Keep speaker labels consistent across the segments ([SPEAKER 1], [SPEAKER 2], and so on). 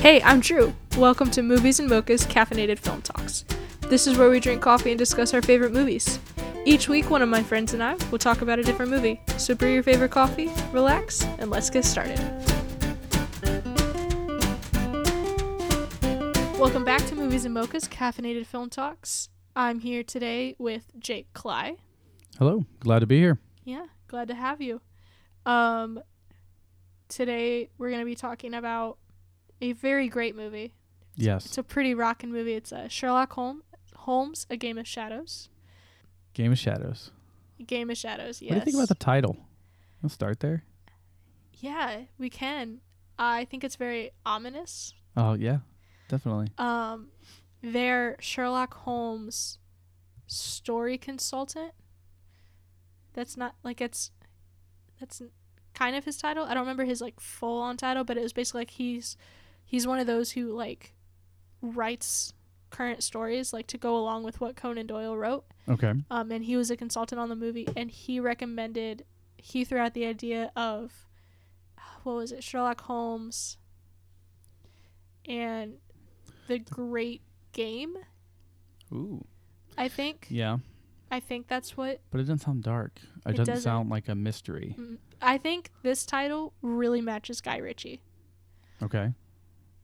[SPEAKER 1] Hey, I'm Drew. Welcome to Movies and Mocha's Caffeinated Film Talks. This is where we drink coffee and discuss our favorite movies. Each week, one of my friends and I will talk about a different movie. So brew your favorite coffee, relax, and let's get started. Welcome back to Movies and Mocha's Caffeinated Film Talks. I'm here today with Jake Cly.
[SPEAKER 2] Hello, glad to be here.
[SPEAKER 1] Yeah, glad to have you. Um, today we're gonna be talking about a very great movie.
[SPEAKER 2] Yes,
[SPEAKER 1] It's a pretty rocking movie. It's uh, Sherlock Holmes, Holmes: A Game of Shadows.
[SPEAKER 2] Game of Shadows.
[SPEAKER 1] Game of Shadows. Yes.
[SPEAKER 2] What do you think about the title? Let's start there.
[SPEAKER 1] Yeah, we can. I think it's very ominous.
[SPEAKER 2] Oh yeah, definitely.
[SPEAKER 1] Um, they're Sherlock Holmes story consultant. That's not like it's that's kind of his title. I don't remember his like full on title, but it was basically like he's he's one of those who like writes current stories like to go along with what Conan Doyle wrote.
[SPEAKER 2] Okay.
[SPEAKER 1] Um, and he was a consultant on the movie, and he recommended he threw out the idea of what was it, Sherlock Holmes, and the Great Game.
[SPEAKER 2] Ooh.
[SPEAKER 1] I think.
[SPEAKER 2] Yeah,
[SPEAKER 1] I think that's what.
[SPEAKER 2] but it doesn't sound dark. It,
[SPEAKER 1] It
[SPEAKER 2] doesn't,
[SPEAKER 1] doesn't.
[SPEAKER 2] sound like a mystery.
[SPEAKER 1] I think this title really matches Guy Ritchie.
[SPEAKER 2] Okay.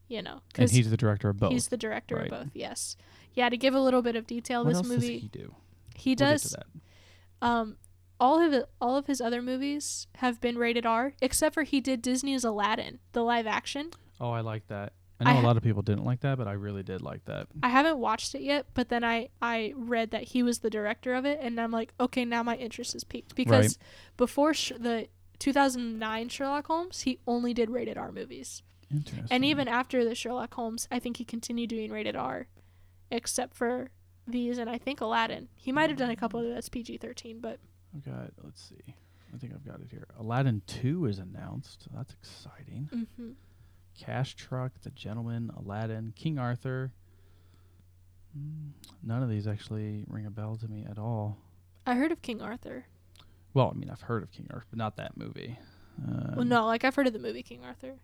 [SPEAKER 1] You know,
[SPEAKER 2] And
[SPEAKER 1] because
[SPEAKER 2] he's the director of both.
[SPEAKER 1] he's the director
[SPEAKER 2] right.
[SPEAKER 1] of both. Yes. Yeah. To give a little bit of detail,
[SPEAKER 2] what
[SPEAKER 1] this
[SPEAKER 2] else
[SPEAKER 1] movie
[SPEAKER 2] does he do?
[SPEAKER 1] he
[SPEAKER 2] We'll get
[SPEAKER 1] does
[SPEAKER 2] to that.
[SPEAKER 1] Um, all of it, all of his other movies have been rated R, except for he did Disney's Aladdin, the live action.
[SPEAKER 2] Oh, I like that. I
[SPEAKER 1] I
[SPEAKER 2] know a lot of people didn't like that, but I really did like that.
[SPEAKER 1] I haven't watched it yet, but then I I read that he was the director of it, and I'm like, okay, now my interest is piqued because before sh- the 2009 Sherlock Holmes, he only did rated R movies,
[SPEAKER 2] Interesting.
[SPEAKER 1] and even after the Sherlock Holmes, I think he continued doing rated R, except for these and I think Aladdin. He might have done a couple of that's PG-13, but
[SPEAKER 2] I've got. Let's see. I think I've got it here. Aladdin Two is announced. That's exciting.
[SPEAKER 1] hmm
[SPEAKER 2] Cash Truck, The Gentleman, Aladdin, King Arthur. Mm, None of these actually ring a bell to me at all.
[SPEAKER 1] I heard of King Arthur.
[SPEAKER 2] Well, I mean, I've heard of King Arthur, but not that movie. Um,
[SPEAKER 1] Well, no, like I've heard of the movie King Arthur,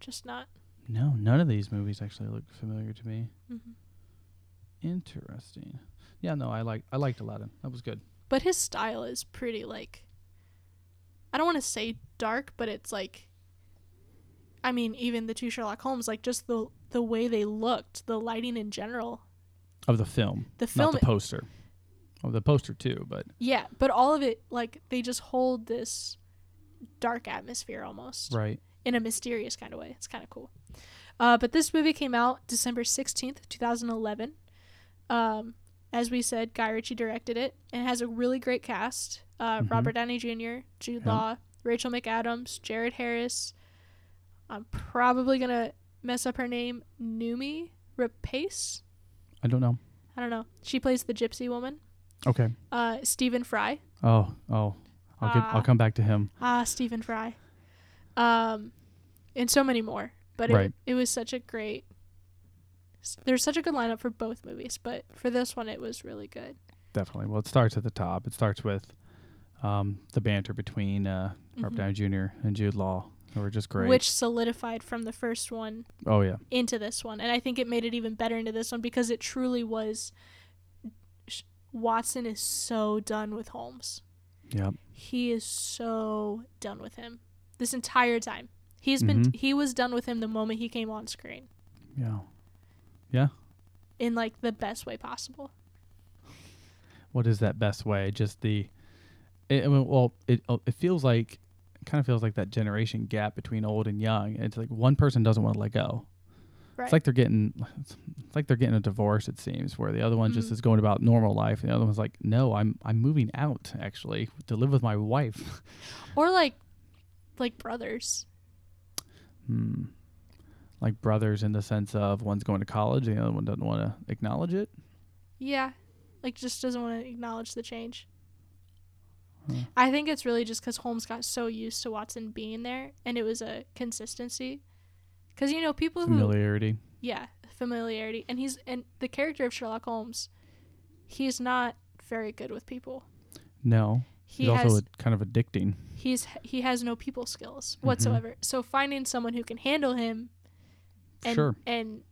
[SPEAKER 1] just not.
[SPEAKER 2] No, none of these movies actually look familiar to me.
[SPEAKER 1] hmm
[SPEAKER 2] Interesting. Yeah, no, I like I liked Aladdin. That was good.
[SPEAKER 1] But his style is pretty like. I don't want to say dark, but it's like. I mean, even the two Sherlock Holmes, like just the the way they looked, the lighting in general,
[SPEAKER 2] Of the film,
[SPEAKER 1] the film,
[SPEAKER 2] not the poster. Oh, the poster too, but
[SPEAKER 1] yeah, but all of it, like they just hold this dark atmosphere almost
[SPEAKER 2] right.
[SPEAKER 1] In a mysterious kind of way. It's kind of cool. Uh, but this movie came out December sixteenth, two thousand eleven. Um, as we said, Guy Ritchie directed it and it has a really great cast. Uh,
[SPEAKER 2] Mhm.
[SPEAKER 1] Robert Downey Jr., Jude
[SPEAKER 2] Yeah.
[SPEAKER 1] Law, Rachel McAdams, Jared Harris. I'm probably gonna mess up her name, Noomi Rapace.
[SPEAKER 2] I don't know.
[SPEAKER 1] I don't know. She plays the gypsy woman.
[SPEAKER 2] Okay.
[SPEAKER 1] Uh, Stephen Fry.
[SPEAKER 2] Oh, oh. I'll get.
[SPEAKER 1] Ah.
[SPEAKER 2] I'll come back to him.
[SPEAKER 1] Ah, Stephen Fry. Um, and so many more. But it,
[SPEAKER 2] Right.
[SPEAKER 1] it was such a great. There's such a good lineup for both movies, but for this one, it was really good.
[SPEAKER 2] Definitely. Well, it starts at the top. It starts with um, the banter between uh, Robert
[SPEAKER 1] Mhm.
[SPEAKER 2] Downey Jr. and Jude Law, who were just great.
[SPEAKER 1] Which solidified from the first one
[SPEAKER 2] oh yeah,
[SPEAKER 1] into this one, and I think it made it even better into this one because it truly was. Watson is so done with Holmes.
[SPEAKER 2] yep.
[SPEAKER 1] He is so done with him this entire time. He's been
[SPEAKER 2] Mhm.
[SPEAKER 1] he was done with him the moment he came on screen
[SPEAKER 2] Yeah. Yeah.
[SPEAKER 1] in like the best way possible.
[SPEAKER 2] What is that best way? Just the. It, well, it uh, it feels like, it kind of feels like that generation gap between old and young. It's like one person doesn't want to let go.
[SPEAKER 1] Right.
[SPEAKER 2] It's like they're getting, it's like they're getting a divorce. It seems where the other one just
[SPEAKER 1] Mhm.
[SPEAKER 2] is going about normal life, and the other one's like, no, I'm I'm moving out actually to live with my wife.
[SPEAKER 1] or like like brothers
[SPEAKER 2] Hmm. Like brothers in the sense of one's going to college and the other one doesn't want to acknowledge it.
[SPEAKER 1] yeah like just doesn't want to acknowledge the change
[SPEAKER 2] Huh.
[SPEAKER 1] i think it's really just because holmes got so used to watson being there and it was a consistency because you know people who
[SPEAKER 2] Familiarity.
[SPEAKER 1] yeah familiarity and he's and the character of sherlock holmes he's not very good with people
[SPEAKER 2] No.
[SPEAKER 1] He
[SPEAKER 2] He's
[SPEAKER 1] has
[SPEAKER 2] also a, kind of addicting.
[SPEAKER 1] he's he has no people skills
[SPEAKER 2] Mhm.
[SPEAKER 1] whatsoever so finding someone who can handle him and
[SPEAKER 2] Sure.
[SPEAKER 1] and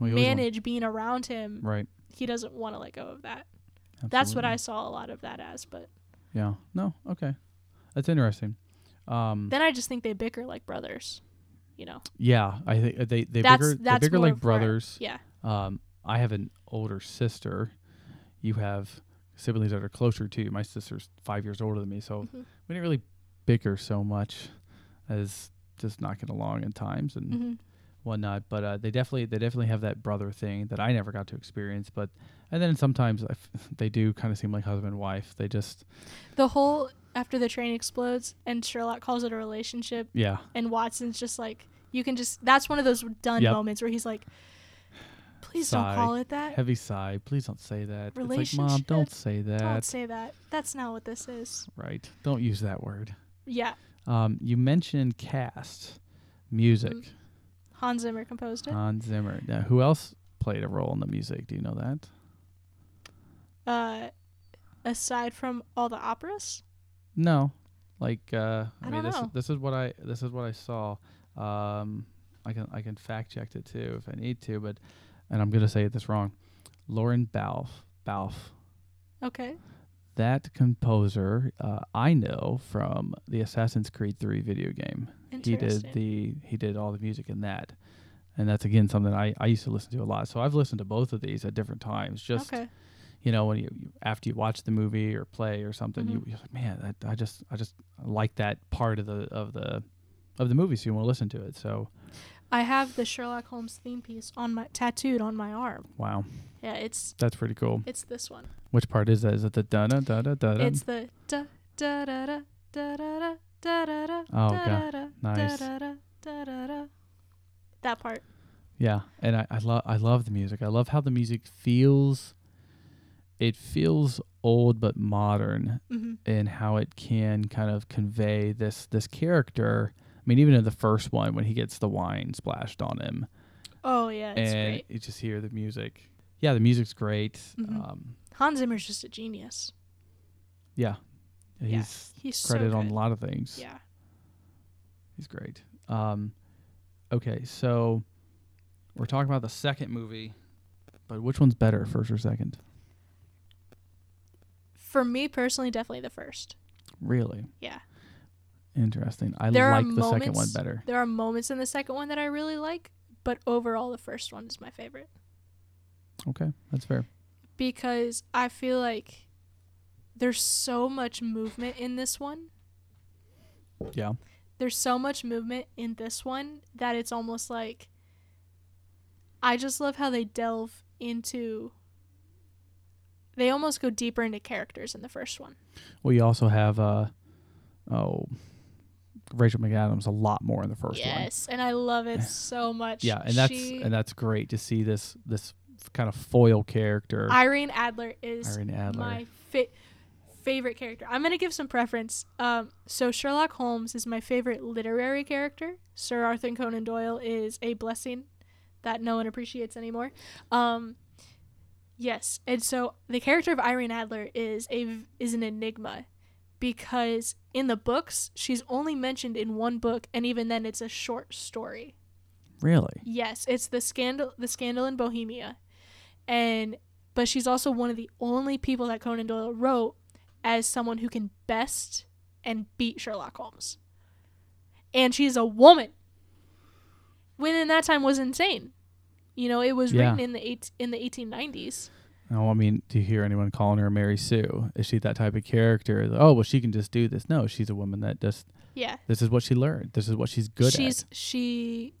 [SPEAKER 2] always want-
[SPEAKER 1] manage being around him.
[SPEAKER 2] right.
[SPEAKER 1] He doesn't want to let go of that. That's what. I saw a lot of that as. But
[SPEAKER 2] Yeah. No. Okay. That's interesting. Um.
[SPEAKER 1] then I just think they bicker like brothers. You know.
[SPEAKER 2] yeah. I think they they
[SPEAKER 1] That's-
[SPEAKER 2] bigger they
[SPEAKER 1] that's
[SPEAKER 2] bigger like brothers.
[SPEAKER 1] Yeah.
[SPEAKER 2] Um. I have an older sister. You have siblings that are closer to you. My sister's five years older than me, so
[SPEAKER 1] Mhm.
[SPEAKER 2] we didn't really bicker so much as just not getting along in times and
[SPEAKER 1] hmm
[SPEAKER 2] whatnot. But uh, they definitely they definitely have that brother thing that I never got to experience. But and then sometimes I f- they do kind of seem like husband and wife. They just
[SPEAKER 1] The whole after the train explodes and Sherlock calls it a relationship
[SPEAKER 2] yeah
[SPEAKER 1] and Watson's just like you can just that's one of those done
[SPEAKER 2] Yep.
[SPEAKER 1] moments where he's like please
[SPEAKER 2] Sigh.
[SPEAKER 1] don't call it that
[SPEAKER 2] heavy sigh. Please don't say that. It's like mom,
[SPEAKER 1] Relationship?
[SPEAKER 2] don't say that.
[SPEAKER 1] don't say that that's not what this is
[SPEAKER 2] Right. Don't use that word.
[SPEAKER 1] yeah
[SPEAKER 2] Um, you mentioned cast, music,
[SPEAKER 1] Mhm. Hans Zimmer composed it
[SPEAKER 2] Hans Zimmer. Now, who else played a role in the music? Do you know that?
[SPEAKER 1] uh aside from all the operas
[SPEAKER 2] No. Like uh, I,
[SPEAKER 1] I
[SPEAKER 2] mean, this this is what I this is what I saw. Um, I can I can fact check it too if I need to, but and I'm gonna say it this wrong. Lauren Balfe Balfe.
[SPEAKER 1] okay
[SPEAKER 2] That composer uh, I know from the Assassin's Creed 3 video game. he did the he did all the music in that and that's again something I, I used to listen to a lot so i've listened to both of these at different times just
[SPEAKER 1] okay
[SPEAKER 2] you know when you, after you watch the movie or play or something
[SPEAKER 1] Mhm.
[SPEAKER 2] you, you're like man that, i just i just like that part of the of the of the movie so you want to listen to it so
[SPEAKER 1] I have the Sherlock Holmes theme piece on my tattooed on my arm
[SPEAKER 2] wow
[SPEAKER 1] yeah it's
[SPEAKER 2] that's pretty cool
[SPEAKER 1] it's this one
[SPEAKER 2] which part is that is it the da da da da da
[SPEAKER 1] It's the da da da da da da da da da
[SPEAKER 2] Oh,
[SPEAKER 1] da
[SPEAKER 2] God.
[SPEAKER 1] da
[SPEAKER 2] Nice.
[SPEAKER 1] da da da da da. That part.
[SPEAKER 2] Yeah, and I, I love I love the music. I love how the music feels. It feels old but modern,
[SPEAKER 1] hmm
[SPEAKER 2] and how it can kind of convey this this character. I mean, even in the first one when he gets the wine splashed on him,
[SPEAKER 1] Oh yeah, it's
[SPEAKER 2] and
[SPEAKER 1] great.
[SPEAKER 2] you just hear the music. Yeah, the music's great.
[SPEAKER 1] Mhm.
[SPEAKER 2] Um,
[SPEAKER 1] Hans Zimmer's just a genius.
[SPEAKER 2] yeah,
[SPEAKER 1] Yeah,
[SPEAKER 2] he's
[SPEAKER 1] He's
[SPEAKER 2] credited
[SPEAKER 1] so
[SPEAKER 2] on a lot of things.
[SPEAKER 1] Yeah.
[SPEAKER 2] He's great. Um, okay, so we're talking about the second movie, but which one's better, first or second?
[SPEAKER 1] For me personally, definitely the first.
[SPEAKER 2] Really
[SPEAKER 1] Yeah.
[SPEAKER 2] Interesting. I
[SPEAKER 1] There
[SPEAKER 2] like the second one
[SPEAKER 1] moments-
[SPEAKER 2] better.
[SPEAKER 1] There are moments in the second one that I really like, but overall, the first one is my favorite
[SPEAKER 2] Okay, that's fair.
[SPEAKER 1] because I feel like there's so much movement in this one.
[SPEAKER 2] Yeah.
[SPEAKER 1] there's so much movement in this one that it's almost like I just love how they delve into they almost go deeper into characters in the first one.
[SPEAKER 2] Well, you also have uh, oh, Rachel McAdams a lot more in the first one.
[SPEAKER 1] yes, and I love it so much.
[SPEAKER 2] Yeah, and that's
[SPEAKER 1] She-
[SPEAKER 2] and that's great to see this this kind of foil character.
[SPEAKER 1] Irene Adler is
[SPEAKER 2] Irene Adler.
[SPEAKER 1] my fa- favorite character. I'm gonna give some preference. Um, so Sherlock Holmes is my favorite literary character. Sir Arthur Conan Doyle is a blessing that no one appreciates anymore. Um, yes, and so the character of Irene Adler is a is an enigma because in the books she's only mentioned in one book, and even then it's a short story.
[SPEAKER 2] really?
[SPEAKER 1] Yes, it's the scandal the scandal in Bohemia. And but she's also one of the only people that Conan Doyle wrote as someone who can best and beat Sherlock Holmes. And she's a woman. When in that time was insane. You know, it was
[SPEAKER 2] Yeah.
[SPEAKER 1] written in the eight, in the 1890s.
[SPEAKER 2] I mean, do you hear anyone calling her Mary Sue? Is she that type of character? Oh, well, she can just do this. No, she's a woman that just
[SPEAKER 1] Yeah.
[SPEAKER 2] this is what she learned. This is what she's good
[SPEAKER 1] she's
[SPEAKER 2] at.
[SPEAKER 1] she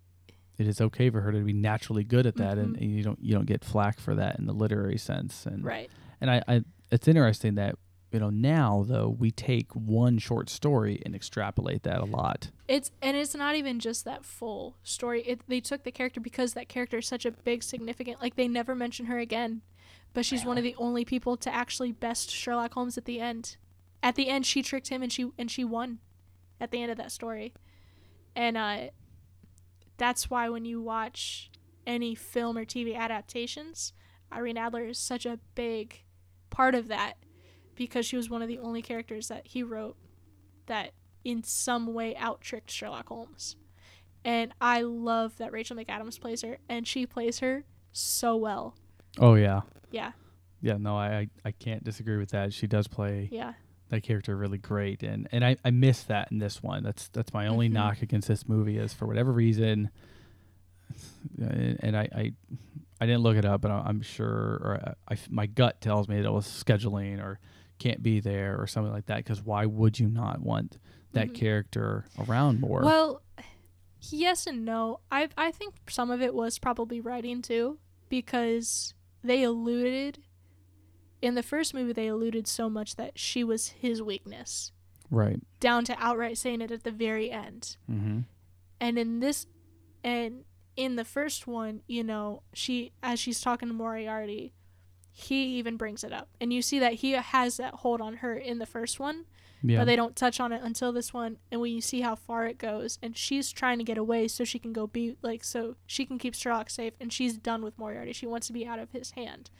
[SPEAKER 2] It is okay for her to be naturally good at that, and,
[SPEAKER 1] Mhm.
[SPEAKER 2] and you don't you don't get flack for that in the literary sense. And
[SPEAKER 1] right.
[SPEAKER 2] and I, I it's interesting that you know now though we take one short story and extrapolate that a lot.
[SPEAKER 1] It's and it's not even just that full story. It they took the character because that character is such a big significant like they never mention her again. But she's one of the only people to actually best Sherlock Holmes at the end. At the end she tricked him and she and she won at the end of that story. And uh that's why when you watch any film or TV adaptations, Irene Adler is such a big part of that because she was one of the only characters that he wrote that in some way out tricked Sherlock Holmes. and I love that Rachel McAdams plays her, and she plays her so well.
[SPEAKER 2] Oh yeah,
[SPEAKER 1] Yeah,
[SPEAKER 2] yeah. No, I I, I can't disagree with that. She does play
[SPEAKER 1] yeah,
[SPEAKER 2] that character really great, and and I I miss that in this one. That's that's my only
[SPEAKER 1] Mhm.
[SPEAKER 2] knock against this movie is for whatever reason. And I, I, I didn't look it up, but I'm sure, or I, I- my gut tells me that it was scheduling or can't be there or something like that. Because why would you not want that
[SPEAKER 1] Mhm.
[SPEAKER 2] character around more?
[SPEAKER 1] Well, yes and no. I I think some of it was probably writing too, because they alluded in the first movie they alluded so much that she was his weakness,
[SPEAKER 2] right.
[SPEAKER 1] down to outright saying it at the very end.
[SPEAKER 2] Mm-hmm.
[SPEAKER 1] And in this, and in the first one, you know, she as she's talking to Moriarty, he even brings it up, and you see that he has that hold on her in the first one,
[SPEAKER 2] Yeah.
[SPEAKER 1] but they don't touch on it until this one and when you see how far it goes and she's trying to get away so she can go be like so she can keep Sherlock safe and she's done with Moriarty. She wants to be out of his hand.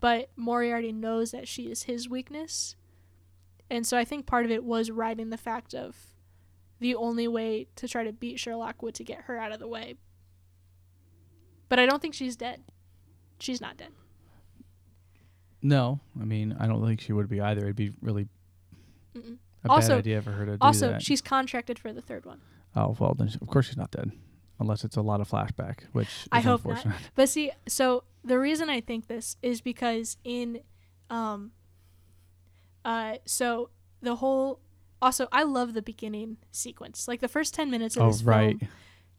[SPEAKER 1] But Moriarty knows that she is his weakness and so I think part of it was writing the fact of the only way to try to beat Sherlock would to get her out of the way. But I don't think she's dead. She's not dead.
[SPEAKER 2] No, I mean I don't think she would be either. It'd be really
[SPEAKER 1] Mm-mm.
[SPEAKER 2] a
[SPEAKER 1] Also-
[SPEAKER 2] bad idea for her to do
[SPEAKER 1] also
[SPEAKER 2] that.
[SPEAKER 1] she's contracted for the third one
[SPEAKER 2] oh well, then she, of course she's not dead, unless it's a lot of flashback, which is
[SPEAKER 1] I hope not.
[SPEAKER 2] unfortunate.
[SPEAKER 1] But see, so the reason I think this is because in, um, uh, so the whole. Also, I love the beginning sequence. Like the first ten minutes of
[SPEAKER 2] Oh
[SPEAKER 1] this
[SPEAKER 2] right.
[SPEAKER 1] film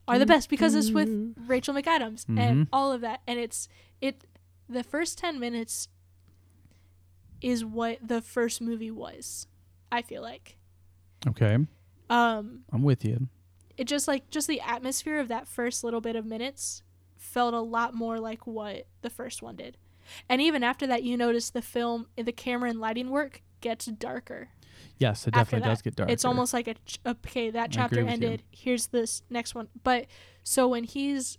[SPEAKER 1] are the best because it's with Rachel McAdams and
[SPEAKER 2] Mhm.
[SPEAKER 1] all of that, and it's it. The first ten minutes is what the first movie was. I feel like.
[SPEAKER 2] Okay,
[SPEAKER 1] Um,
[SPEAKER 2] I'm with you.
[SPEAKER 1] it just like just the atmosphere of that first little bit of minutes felt a lot more like what the first one did and even after that you notice the film the camera and lighting work gets darker
[SPEAKER 2] Yes, it definitely does get darker.
[SPEAKER 1] it's almost like a ch- okay that chapter
[SPEAKER 2] with you.
[SPEAKER 1] ended here's this next one but so when he's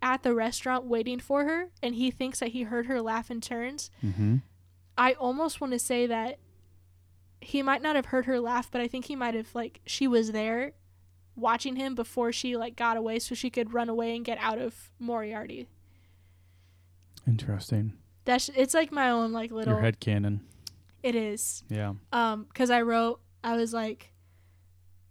[SPEAKER 1] at the restaurant waiting for her and he thinks that he heard her laugh and turns
[SPEAKER 2] Mm-hmm.
[SPEAKER 1] i almost want to say that he might not have heard her laugh but i think he might have like she was there watching him before she like got away so she could run away and get out of moriarty
[SPEAKER 2] Interesting.
[SPEAKER 1] that's it's like my own like little
[SPEAKER 2] Your head canon.
[SPEAKER 1] it is
[SPEAKER 2] Yeah.
[SPEAKER 1] um because i wrote i was like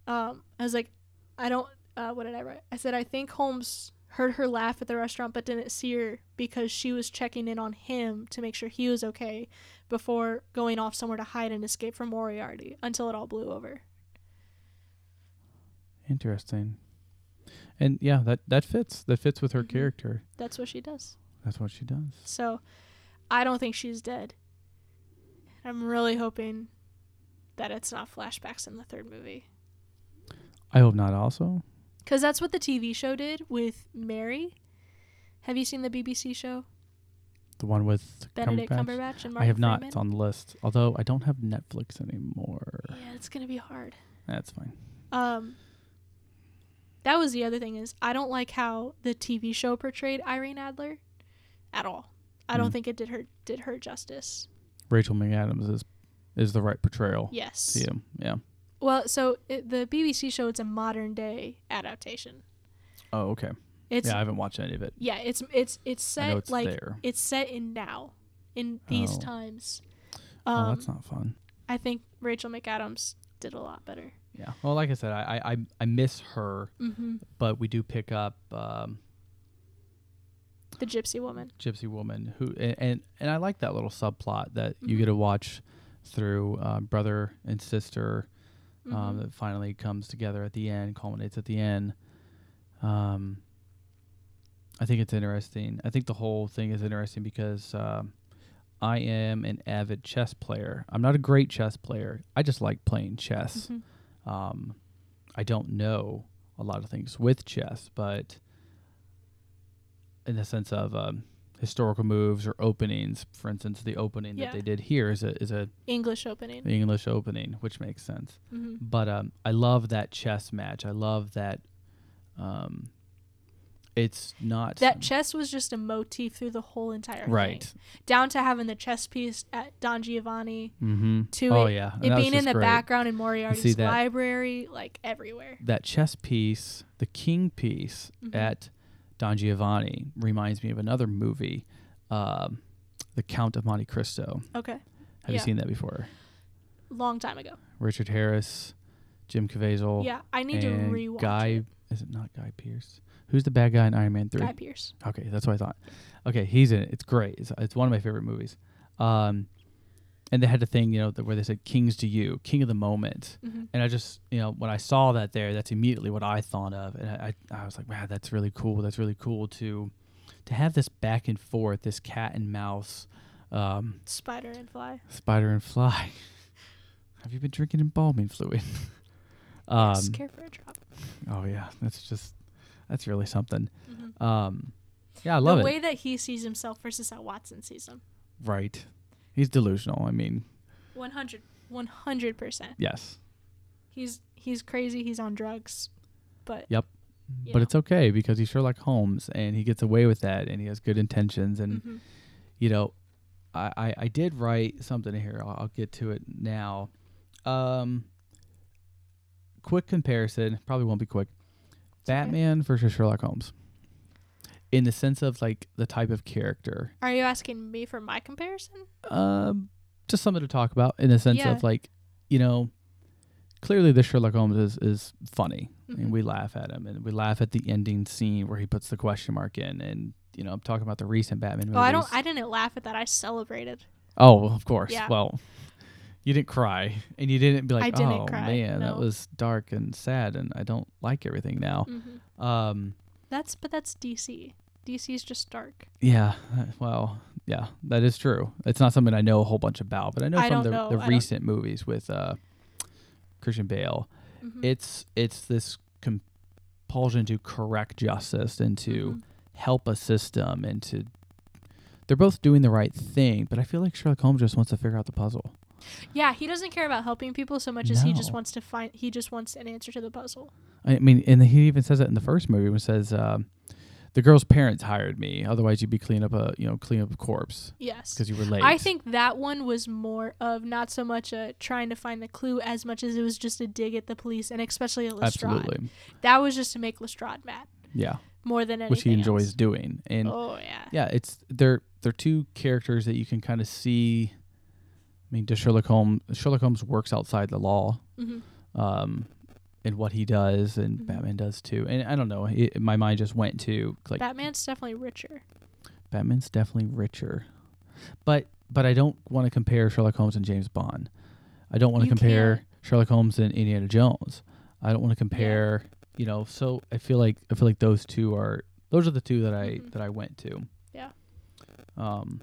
[SPEAKER 1] um i was like i don't uh what did i write i said i think holmes heard her laugh at the restaurant but didn't see her because she was checking in on him to make sure he was okay before going off somewhere to hide and escape from moriarty until it all blew over
[SPEAKER 2] Interesting. And yeah, that that fits. That fits with her
[SPEAKER 1] Mhm.
[SPEAKER 2] character.
[SPEAKER 1] that's what she does
[SPEAKER 2] That's what she does.
[SPEAKER 1] so i don't think she's dead i'm really hoping that it's not flashbacks in the third movie
[SPEAKER 2] I hope not. Also,
[SPEAKER 1] Because that's what the TV show did with Mary. Have you seen the BBC show?
[SPEAKER 2] The one with
[SPEAKER 1] Benedict
[SPEAKER 2] Cumberbatch?
[SPEAKER 1] Cumberbatch, and Martin
[SPEAKER 2] I have not.
[SPEAKER 1] Freeman?
[SPEAKER 2] It's on the list. Although I don't have Netflix anymore.
[SPEAKER 1] Yeah, it's gonna be hard.
[SPEAKER 2] That's fine.
[SPEAKER 1] Um, that was the other thing is I don't like how the TV show portrayed Irene Adler, at all. I don't
[SPEAKER 2] Mm.
[SPEAKER 1] think it did her did her justice.
[SPEAKER 2] Rachel McAdams is is the right portrayal.
[SPEAKER 1] Yes.
[SPEAKER 2] Him. Yeah.
[SPEAKER 1] Well, so it, the BBC show it's a modern day adaptation.
[SPEAKER 2] Oh, okay.
[SPEAKER 1] It's
[SPEAKER 2] yeah, I haven't watched any of it.
[SPEAKER 1] yeah, it's it's it's set
[SPEAKER 2] it's
[SPEAKER 1] like
[SPEAKER 2] there.
[SPEAKER 1] it's set in now, in these
[SPEAKER 2] Oh.
[SPEAKER 1] times.
[SPEAKER 2] oh,
[SPEAKER 1] Um,
[SPEAKER 2] that's not fun.
[SPEAKER 1] I think Rachel McAdams did a lot better.
[SPEAKER 2] Yeah. Well, like I said, I I, I, miss her,
[SPEAKER 1] Mm-hmm.
[SPEAKER 2] but we do pick up um,
[SPEAKER 1] The Gypsy Woman.
[SPEAKER 2] Gypsy Woman who and and, and I like that little subplot that you
[SPEAKER 1] Mhm.
[SPEAKER 2] get to watch through uh, brother and sister um,
[SPEAKER 1] Mhm.
[SPEAKER 2] that finally comes together at the end, culminates at the end. Um, I think it's interesting. I think the whole thing is interesting because um, I am an avid chess player. I'm not a great chess player. I just like playing chess.
[SPEAKER 1] Mhm.
[SPEAKER 2] Um, I don't know a lot of things with chess, but in the sense of um, historical moves or openings, for instance, the opening
[SPEAKER 1] Yeah.
[SPEAKER 2] that they did here is a is a
[SPEAKER 1] English opening.
[SPEAKER 2] the English opening, which makes sense.
[SPEAKER 1] hmm
[SPEAKER 2] But um, I love that chess match. I love that. Um, it's not
[SPEAKER 1] That chess was just a motif through the whole entire thing.
[SPEAKER 2] right.
[SPEAKER 1] Down to having the chess piece at Don Giovanni,
[SPEAKER 2] Mm-hmm.
[SPEAKER 1] to
[SPEAKER 2] Oh
[SPEAKER 1] it,
[SPEAKER 2] yeah,
[SPEAKER 1] it being in the
[SPEAKER 2] great.
[SPEAKER 1] background in Moriarty's library, like everywhere.
[SPEAKER 2] That chess piece, the king piece
[SPEAKER 1] Mhm.
[SPEAKER 2] at Don Giovanni, reminds me of another movie, um, The Count of Monte Cristo.
[SPEAKER 1] Okay.
[SPEAKER 2] Have
[SPEAKER 1] Yeah.
[SPEAKER 2] you seen that before?
[SPEAKER 1] Long time ago.
[SPEAKER 2] Richard Harris, Jim Caviezel,
[SPEAKER 1] Yeah, I need to rewatch
[SPEAKER 2] Guy.
[SPEAKER 1] it.
[SPEAKER 2] Is it not Guy Pearce? Who's the bad guy in Iron Man Three?
[SPEAKER 1] Guy Pearce.
[SPEAKER 2] Okay, that's what I thought. Okay, he's in it. It's great. It's, it's one of my favorite movies. Um, and they had the thing, you know, where they said "Kings to you, King of the moment,"
[SPEAKER 1] hmm
[SPEAKER 2] and I just, you know, when I saw that there, that's immediately what I thought of, and I, I, I was like, wow, that's really cool. That's really cool to, to have this back and forth, this cat and mouse, um,
[SPEAKER 1] Spider and Fly.
[SPEAKER 2] spider and fly. have you been drinking embalming fluid? um,
[SPEAKER 1] yes, care for a drop.
[SPEAKER 2] oh yeah, that's just, that's really something.
[SPEAKER 1] hmm
[SPEAKER 2] Um, yeah, I love it.
[SPEAKER 1] the
[SPEAKER 2] it.
[SPEAKER 1] way that he sees himself versus how Watson sees him.
[SPEAKER 2] Right. He's delusional. I mean,
[SPEAKER 1] 100 100%.
[SPEAKER 2] yes.
[SPEAKER 1] He's he's crazy, he's on drugs. But
[SPEAKER 2] Yep. But
[SPEAKER 1] know.
[SPEAKER 2] it's okay because he's Sherlock Holmes and he gets away with that and he has good intentions. And,
[SPEAKER 1] Mhm.
[SPEAKER 2] you know, I, I, I did write something here. I'll, I'll get to it now. Um, quick comparison. Probably won't be quick. Batman versus Sherlock Holmes. In the sense of like the type of character.
[SPEAKER 1] Are you asking me for my comparison?
[SPEAKER 2] um, just something to talk about in the sense
[SPEAKER 1] Yeah.
[SPEAKER 2] of like, you know, clearly the Sherlock Holmes is is funny,
[SPEAKER 1] Mhm.
[SPEAKER 2] and we laugh at him, and we laugh at the ending scene where he puts the question mark in, and you know, I'm talking about the recent Batman movies.
[SPEAKER 1] Oh, I don't I didn't laugh at that. I celebrated.
[SPEAKER 2] oh, of course.
[SPEAKER 1] Yeah.
[SPEAKER 2] Well, you didn't cry, and you didn't be like,
[SPEAKER 1] didn't
[SPEAKER 2] oh
[SPEAKER 1] cry,
[SPEAKER 2] man, that was dark and sad, and I don't like everything now.
[SPEAKER 1] hmm
[SPEAKER 2] Um,
[SPEAKER 1] That's but that's DC. DC is just dark.
[SPEAKER 2] yeah, uh, well, yeah, that is true. It's not something I know a whole bunch about, but I know
[SPEAKER 1] I
[SPEAKER 2] from the,
[SPEAKER 1] know.
[SPEAKER 2] the
[SPEAKER 1] don't-
[SPEAKER 2] recent movies with uh, Christian Bale.
[SPEAKER 1] Mhm.
[SPEAKER 2] it's it's this compulsion to correct justice and to
[SPEAKER 1] Mhm.
[SPEAKER 2] help a system and to they're both doing the right thing but i feel like sherlock holmes just wants to figure out the puzzle
[SPEAKER 1] Yeah, he doesn't care about helping people so much as he just
[SPEAKER 2] No.
[SPEAKER 1] wants to find. He just wants an answer to the puzzle.
[SPEAKER 2] i mean and he even says it in the first movie when it says um, the girl's parents hired me otherwise you'd be cleaning up a you know cleaning up a corpse
[SPEAKER 1] Yes.
[SPEAKER 2] because you were late
[SPEAKER 1] I think that one was more of not so much a trying to find the clue as much as it was just a dig at the police and especially at Lestrade.
[SPEAKER 2] absolutely
[SPEAKER 1] That was just to make Lestrade mad
[SPEAKER 2] yeah
[SPEAKER 1] more than anything.
[SPEAKER 2] which he enjoys
[SPEAKER 1] else.
[SPEAKER 2] doing and
[SPEAKER 1] Oh yeah.
[SPEAKER 2] yeah, it's they're they're two characters that you can kind of see. I mean, does Sherlock Holmes Sherlock Holmes works outside the law,
[SPEAKER 1] hmm
[SPEAKER 2] um, in what he does, and
[SPEAKER 1] Mhm.
[SPEAKER 2] Batman does too. And I don't know, it, my mind just went to like
[SPEAKER 1] Batman's definitely richer.
[SPEAKER 2] Batman's definitely richer, but but I don't want to compare Sherlock Holmes and James Bond. I don't want to compare
[SPEAKER 1] can't.
[SPEAKER 2] Sherlock Holmes and Indiana Jones. I don't want to compare, you know. So I feel like I feel like those two are those are the two that I
[SPEAKER 1] Mhm.
[SPEAKER 2] that I went to.
[SPEAKER 1] Yeah.
[SPEAKER 2] Um.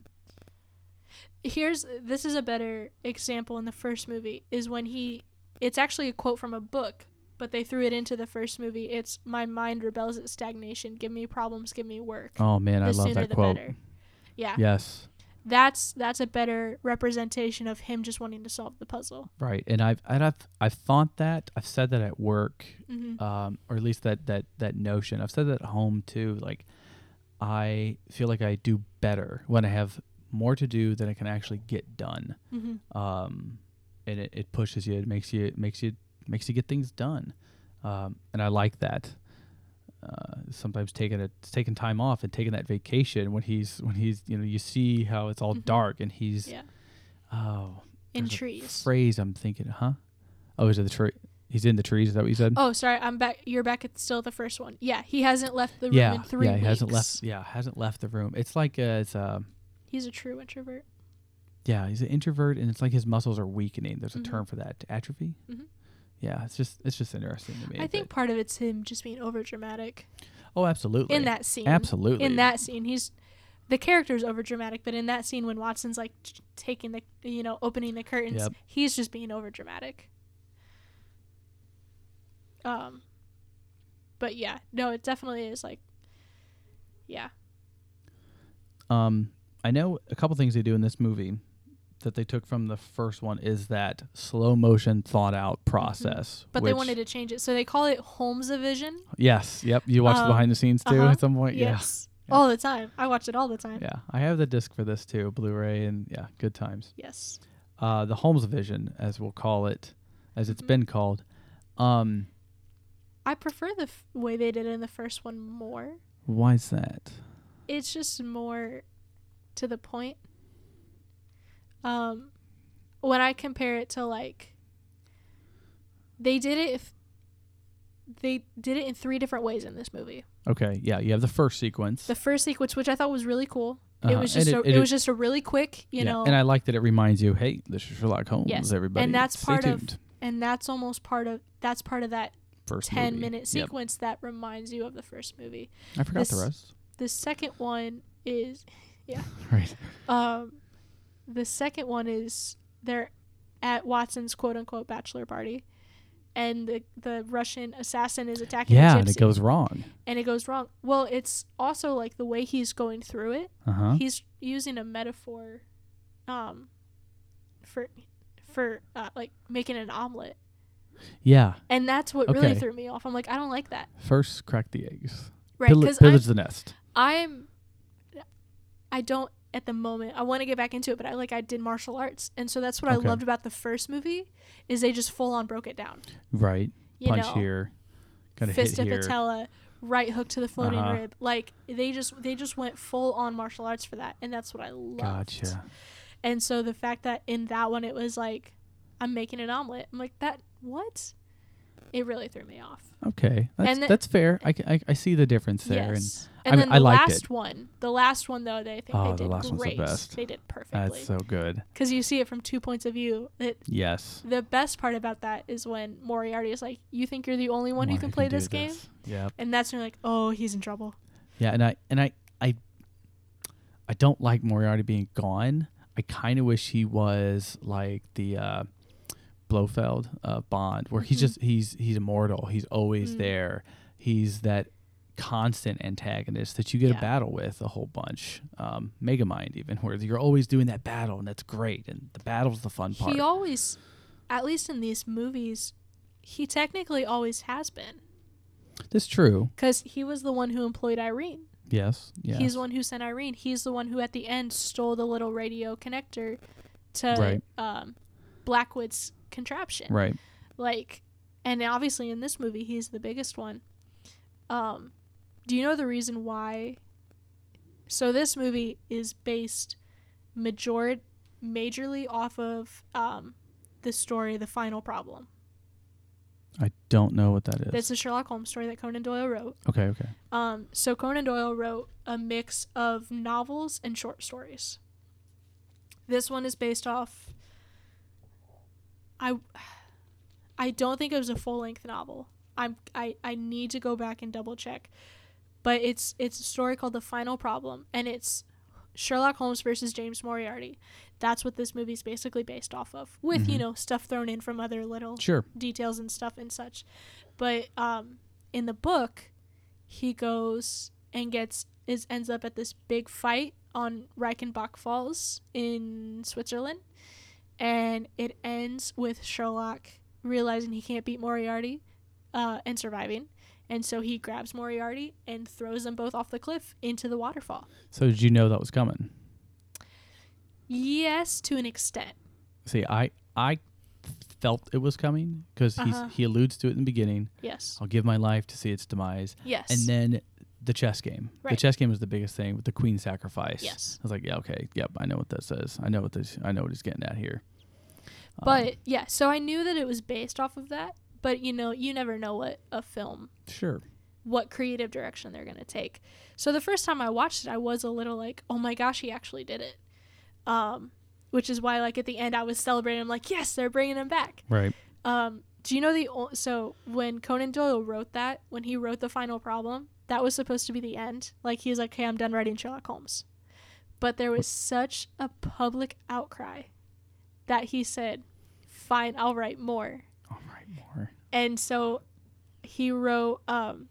[SPEAKER 1] Here's this is a better example in the first movie is when he. It's actually a quote from a book, but they threw it into the first movie. It's my mind rebels at stagnation. Give me problems. Give me work.
[SPEAKER 2] Oh man,
[SPEAKER 1] the
[SPEAKER 2] I love that quote.
[SPEAKER 1] better. Yeah.
[SPEAKER 2] Yes.
[SPEAKER 1] That's that's a better representation of him just wanting to solve the puzzle.
[SPEAKER 2] Right, and I've and I've I've thought that I've said that at work,
[SPEAKER 1] hmm
[SPEAKER 2] um, or at least that that that notion. I've said that at home too. Like, I feel like I do better when I have more to do than I can actually get done.
[SPEAKER 1] hmm
[SPEAKER 2] Um, and it, it pushes you. It makes you it makes you makes you get things done. Um, and I like that. Uh, sometimes taking a taking time off and taking that vacation when he's when he's you know you see how it's all
[SPEAKER 1] Mhm.
[SPEAKER 2] dark and he's
[SPEAKER 1] Yeah.
[SPEAKER 2] oh
[SPEAKER 1] In trees.
[SPEAKER 2] phrase I'm thinking, huh? Oh, is it the tree? He's in the trees. Is that what you said?
[SPEAKER 1] Oh, sorry. I'm back. You're back at still the first one. Yeah, he hasn't left the room
[SPEAKER 2] yeah,
[SPEAKER 1] in three
[SPEAKER 2] yeah. He
[SPEAKER 1] weeks.
[SPEAKER 2] hasn't left. Yeah, hasn't left the room. It's like uh, it's uh,
[SPEAKER 1] He's a true introvert.
[SPEAKER 2] yeah. He's an introvert, and it's like his muscles are weakening. There's a
[SPEAKER 1] Mhm.
[SPEAKER 2] term for that, atrophy.
[SPEAKER 1] Mhm.
[SPEAKER 2] Yeah, it's just it's just interesting to me.
[SPEAKER 1] I think part of it's him just being over dramatic
[SPEAKER 2] oh, absolutely.
[SPEAKER 1] in that scene.
[SPEAKER 2] absolutely.
[SPEAKER 1] In that scene, he's the character's over dramatic, but in that scene when Watson's like t- taking the you know opening the curtains,
[SPEAKER 2] Yep.
[SPEAKER 1] he's just being over dramatic. Um, but yeah, no, it definitely is like, yeah,
[SPEAKER 2] Um, I know a couple things they do in this movie that they took from the first one is that slow motion thought out process.
[SPEAKER 1] Mm-hmm. But they wanted to change it, so they call it Holmes Vision.
[SPEAKER 2] Yes. Yep. You watch the
[SPEAKER 1] Um,
[SPEAKER 2] behind the scenes too
[SPEAKER 1] uh-huh,
[SPEAKER 2] at some point.
[SPEAKER 1] Yes,
[SPEAKER 2] Yeah.
[SPEAKER 1] all the time. I watch it all the time.
[SPEAKER 2] Yeah. I have the disc for this too, Blu-ray, and yeah, good times.
[SPEAKER 1] Yes.
[SPEAKER 2] Uh, the Holmes Vision, as we'll call it, as it's
[SPEAKER 1] Mhm.
[SPEAKER 2] been called. Um,
[SPEAKER 1] I prefer the f- way they did it in the first one more.
[SPEAKER 2] why is that?
[SPEAKER 1] It's just more to the point. Um, when I compare it to like, they did it. If they did it in three different ways in this movie.
[SPEAKER 2] Okay. Yeah. You have the first sequence.
[SPEAKER 1] The first sequence, which I thought was really cool. It
[SPEAKER 2] Uh-huh,
[SPEAKER 1] was
[SPEAKER 2] and
[SPEAKER 1] just a,
[SPEAKER 2] it-
[SPEAKER 1] it,
[SPEAKER 2] it-
[SPEAKER 1] was just a really quick, you
[SPEAKER 2] yeah,
[SPEAKER 1] know,
[SPEAKER 2] And I like that it reminds you, hey, this is Sherlock Holmes.
[SPEAKER 1] Yes,
[SPEAKER 2] Everybody,
[SPEAKER 1] and that's part of and that's almost part of that's part of that
[SPEAKER 2] first
[SPEAKER 1] 10
[SPEAKER 2] movie.
[SPEAKER 1] minute
[SPEAKER 2] Yep.
[SPEAKER 1] sequence that reminds you of the first movie.
[SPEAKER 2] I forgot the rest.
[SPEAKER 1] The second one is
[SPEAKER 2] Right.
[SPEAKER 1] um the second one is they're at Watson's quote unquote bachelor party and the the Russian assassin is attacking
[SPEAKER 2] Yeah, and it goes wrong.
[SPEAKER 1] and it goes wrong. Well, it's also like the way he's going through it.
[SPEAKER 2] Uh huh.
[SPEAKER 1] He's using a metaphor um for for uh, like making an omelet.
[SPEAKER 2] Yeah.
[SPEAKER 1] And that's what really threw me off. I'm like, I don't like that.
[SPEAKER 2] First, crack the eggs.
[SPEAKER 1] Right? Because
[SPEAKER 2] pillage the nest.
[SPEAKER 1] I'm I don't at the moment. I want to get back into it, but I like I did martial arts, and so that's what
[SPEAKER 2] Okay.
[SPEAKER 1] I loved about the first movie is they just full on broke it down.
[SPEAKER 2] Right.
[SPEAKER 1] You
[SPEAKER 2] Punch
[SPEAKER 1] know,
[SPEAKER 2] here. Got to
[SPEAKER 1] fist
[SPEAKER 2] hit
[SPEAKER 1] to
[SPEAKER 2] here.
[SPEAKER 1] patella, right hook to the floating
[SPEAKER 2] Uh-huh.
[SPEAKER 1] rib. Like they just they just went full on martial arts for that, and that's what I loved.
[SPEAKER 2] Gotcha.
[SPEAKER 1] And so the fact that in that one it was like I'm making an omelet. I'm like that what? It really threw me off.
[SPEAKER 2] Okay. That's,
[SPEAKER 1] And the-
[SPEAKER 2] that's fair. I I see the difference there.
[SPEAKER 1] Yes.
[SPEAKER 2] I
[SPEAKER 1] And
[SPEAKER 2] mean,
[SPEAKER 1] then
[SPEAKER 2] I
[SPEAKER 1] the
[SPEAKER 2] liked
[SPEAKER 1] last
[SPEAKER 2] it.
[SPEAKER 1] one, the last one though, they think
[SPEAKER 2] Oh,
[SPEAKER 1] they
[SPEAKER 2] the
[SPEAKER 1] did
[SPEAKER 2] last one's the
[SPEAKER 1] great.
[SPEAKER 2] best.
[SPEAKER 1] They did
[SPEAKER 2] And
[SPEAKER 1] perfectly.
[SPEAKER 2] that's so good.
[SPEAKER 1] because you see it from two points of view. It,
[SPEAKER 2] Yes.
[SPEAKER 1] the best part about that is when Moriarty is like, "You think you're the only one who can play
[SPEAKER 2] do
[SPEAKER 1] this game,"
[SPEAKER 2] Yeah.
[SPEAKER 1] and that's when you're like, "Oh, he's in trouble."
[SPEAKER 2] Yeah, and I and I I I don't like Moriarty being gone. I kind of wish he was like the uh, Blofeld uh, Bond, where he's
[SPEAKER 1] Mhm.
[SPEAKER 2] just he's he's immortal. He's always
[SPEAKER 1] Mm.
[SPEAKER 2] there. He's that constant antagonist that you get
[SPEAKER 1] Yeah.
[SPEAKER 2] a battle with a whole bunch. Um, Megamind even, where you're always doing that battle, and that's great. And the battle's the fun part.
[SPEAKER 1] He always, at least in these movies, he technically always has been
[SPEAKER 2] that's true.
[SPEAKER 1] because he was the one who employed Irene.
[SPEAKER 2] Yes. Yes.
[SPEAKER 1] He's the one who sent Irene. He's the one who at the end stole the little radio connector to
[SPEAKER 2] Right.
[SPEAKER 1] um, Blackwood's contraption.
[SPEAKER 2] right.
[SPEAKER 1] like and obviously in this movie he's the biggest one um do you know the reason why so this movie is based major majorly off of um the story the final problem
[SPEAKER 2] I don't know what that is.
[SPEAKER 1] that's a sherlock holmes story that conan doyle wrote
[SPEAKER 2] okay. Okay.
[SPEAKER 1] um so conan doyle wrote a mix of novels and short stories this one is based off i i don't think it was a full-length novel i'm i i need to go back and double check but it's it's a story called the final problem and it's sherlock holmes versus james moriarty that's what this movie's basically based off of with you
[SPEAKER 2] Mhm.
[SPEAKER 1] know stuff thrown in from other little
[SPEAKER 2] Sure.
[SPEAKER 1] details and stuff and such. But um, in the book, he goes and gets is ends up at this big fight on Reichenbach Falls in Switzerland, and it ends with Sherlock realizing he can't beat Moriarty, uh, and surviving. And so he grabs Moriarty and throws them both off the cliff into the waterfall.
[SPEAKER 2] So did you know that was coming?
[SPEAKER 1] Yes, to an extent.
[SPEAKER 2] See, I I felt it was coming because
[SPEAKER 1] Uh-huh.
[SPEAKER 2] he alludes to it in the beginning.
[SPEAKER 1] Yes.
[SPEAKER 2] I'll give my life to see its demise,
[SPEAKER 1] Yes.
[SPEAKER 2] and then the chess game. The chess game was the biggest thing with the queen sacrifice.
[SPEAKER 1] Yes.
[SPEAKER 2] I was like, yeah, okay, yep, I know what that says. I know what this. I know what he's getting at here. Um,
[SPEAKER 1] But yeah, so I knew that it was based off of that. But you know, you never know what a film,
[SPEAKER 2] sure,
[SPEAKER 1] what creative direction they're gonna take. So the first time I watched it, I was a little like, "Oh my gosh, he actually did it," um, which is why like at the end I was celebrating. I'm like, "Yes, they're bringing him back."
[SPEAKER 2] right.
[SPEAKER 1] Um, do you know the o- so when Conan Doyle wrote that, when he wrote the final problem, that was supposed to be the end. Like he was like, "Okay, I'm done writing Sherlock Holmes," but there was such a public outcry that he said, "Fine, I'll write more."
[SPEAKER 2] All right, more.
[SPEAKER 1] and so he wrote um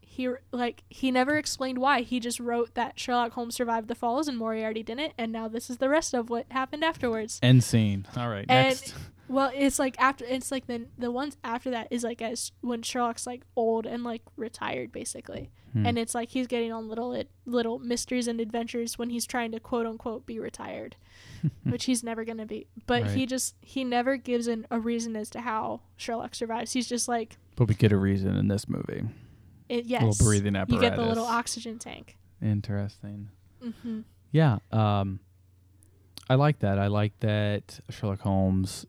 [SPEAKER 1] he like he never explained why. He just wrote that Sherlock Holmes survived the falls and Moriarty didn't, and now this is the rest of what happened afterwards.
[SPEAKER 2] End scene. All right,
[SPEAKER 1] And-
[SPEAKER 2] next.
[SPEAKER 1] Well, it's like after it's like the the ones after that is like as when Sherlock's like old and like retired basically,
[SPEAKER 2] Hmm.
[SPEAKER 1] and it's like he's getting on little little mysteries and adventures when he's trying to quote unquote be retired, which he's never gonna be. But he just he never gives an, a reason as to how Sherlock survives. He's just like
[SPEAKER 2] but we get a reason in this movie.
[SPEAKER 1] it, yes,
[SPEAKER 2] Little breathing
[SPEAKER 1] you get the little oxygen tank.
[SPEAKER 2] Interesting.
[SPEAKER 1] hmm
[SPEAKER 2] Yeah. Um, I like that. I like that Sherlock Holmes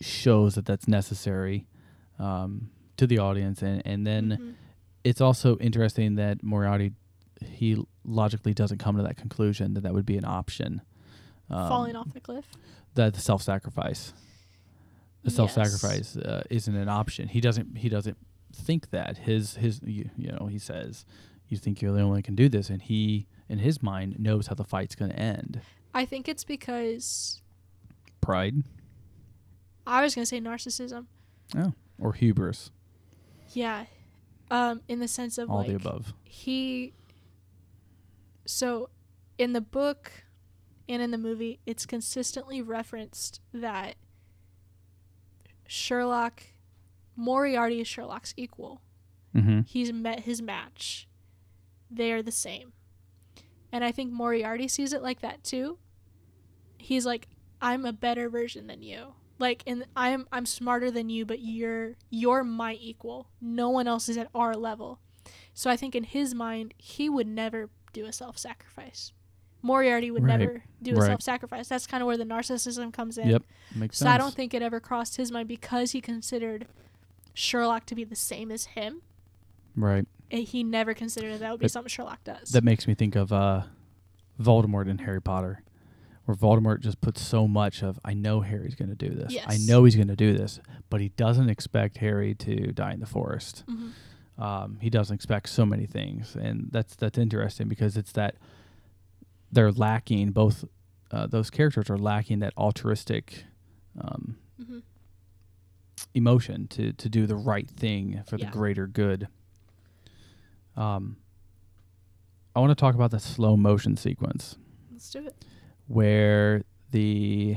[SPEAKER 2] shows that that's necessary um, to the audience, and and then
[SPEAKER 1] Mhm.
[SPEAKER 2] it's also interesting that Moriarty he logically doesn't come to that conclusion that that would be an option. Um,
[SPEAKER 1] falling off the cliff.
[SPEAKER 2] that the self-sacrifice the
[SPEAKER 1] Yes.
[SPEAKER 2] self-sacrifice uh, isn't an option he doesn't he doesn't think that his his you, you know he says you think you're the only one who can do this and he in his mind knows how the fight's going to end
[SPEAKER 1] I think it's because
[SPEAKER 2] pride
[SPEAKER 1] I was gonna say narcissism.
[SPEAKER 2] or hubris
[SPEAKER 1] Yeah, um, in the sense of
[SPEAKER 2] all
[SPEAKER 1] like
[SPEAKER 2] the above
[SPEAKER 1] he. So, in the book, and in the movie, it's consistently referenced that Sherlock, Moriarty is Sherlock's equal.
[SPEAKER 2] mm-hmm.
[SPEAKER 1] He's met his match. They are the same. And I think Moriarty sees it like that too. He's like, I'm a better version than you. Like and I'm I'm smarter than you, but you're you're my equal. No one else is at our level. So I think in his mind, he would never do a self sacrifice. Moriarty would
[SPEAKER 2] Right.
[SPEAKER 1] never do a
[SPEAKER 2] Right.
[SPEAKER 1] self sacrifice. That's kind of where the narcissism comes in.
[SPEAKER 2] Yep. makes
[SPEAKER 1] So
[SPEAKER 2] sense
[SPEAKER 1] I don't think it ever crossed his mind because he considered Sherlock to be the same as him.
[SPEAKER 2] right
[SPEAKER 1] eh, He never considered that would be
[SPEAKER 2] That-
[SPEAKER 1] something Sherlock does.
[SPEAKER 2] that makes me think of uh voldemort in harry potter where voldemort just puts so much of i know harry's going to do this i know he's going to do this but he doesn't expect harry to die in the forest
[SPEAKER 1] Mhm.
[SPEAKER 2] um, he doesn't expect so many things, and that's that's interesting because it's that they're lacking both uh, those characters are lacking that altruistic um,
[SPEAKER 1] Mhm.
[SPEAKER 2] emotion to to do the right thing for the greater good. Um, I want to talk about the slow motion sequence
[SPEAKER 1] Let's do it.
[SPEAKER 2] Where the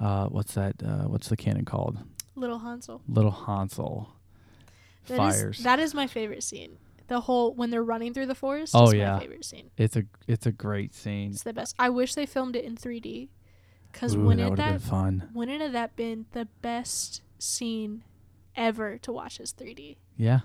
[SPEAKER 2] uh, what's that? Uh, what's the cannon called?
[SPEAKER 1] Little Hansel.
[SPEAKER 2] Little Hansel
[SPEAKER 1] That is-
[SPEAKER 2] fires.
[SPEAKER 1] that is my favorite scene. The whole when they're running through the forest.
[SPEAKER 2] Oh,
[SPEAKER 1] is
[SPEAKER 2] yeah.
[SPEAKER 1] my favorite scene.
[SPEAKER 2] it's a it's a great scene.
[SPEAKER 1] It's the best. I wish they filmed it in 3D, because wouldn't
[SPEAKER 2] that
[SPEAKER 1] that
[SPEAKER 2] been fun.
[SPEAKER 1] wouldn't have that been the best scene ever to watch as 3D?
[SPEAKER 2] Yeah.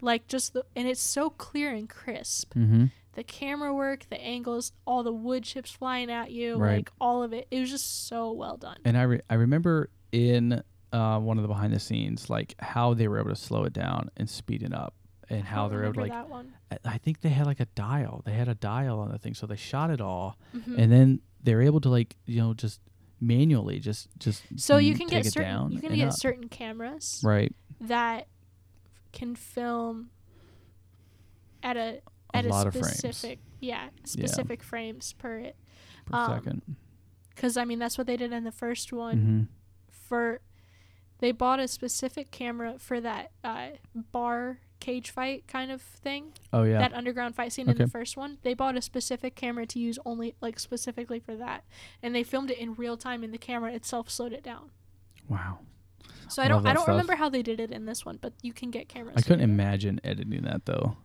[SPEAKER 1] Like just the and it's so clear and crisp.
[SPEAKER 2] Mm-hmm.
[SPEAKER 1] The camera work, the angles, all the wood chips flying at you,
[SPEAKER 2] Right.
[SPEAKER 1] like all of it. It was just so well done.
[SPEAKER 2] And I re- I remember in uh, one of the behind the scenes like how they were able to slow it down and speed it up, and how they're able to like
[SPEAKER 1] that one.
[SPEAKER 2] I- I think they had like a dial. They had a dial on the thing, so they shot it all,
[SPEAKER 1] Mhm.
[SPEAKER 2] and then they're able to like you know just manually just just
[SPEAKER 1] So you can get certain you can get
[SPEAKER 2] up.
[SPEAKER 1] certain cameras
[SPEAKER 2] right
[SPEAKER 1] that can film at a at
[SPEAKER 2] lot
[SPEAKER 1] a
[SPEAKER 2] of frames
[SPEAKER 1] specific yeah specific frames per it
[SPEAKER 2] per
[SPEAKER 1] um,
[SPEAKER 2] second.
[SPEAKER 1] because I mean that's what they did in the first one
[SPEAKER 2] Mm-hmm.
[SPEAKER 1] for they bought a specific camera for that uh, bar cage fight kind of thing
[SPEAKER 2] Oh yeah,
[SPEAKER 1] that underground fight scene in the first one they bought a specific camera to use only like specifically for that and they filmed it in real time and the camera itself slowed it down
[SPEAKER 2] wow.
[SPEAKER 1] so
[SPEAKER 2] I
[SPEAKER 1] I don't I don't
[SPEAKER 2] stuff.
[SPEAKER 1] remember how they did it in this one but you can get cameras
[SPEAKER 2] I couldn't imagine editing that though.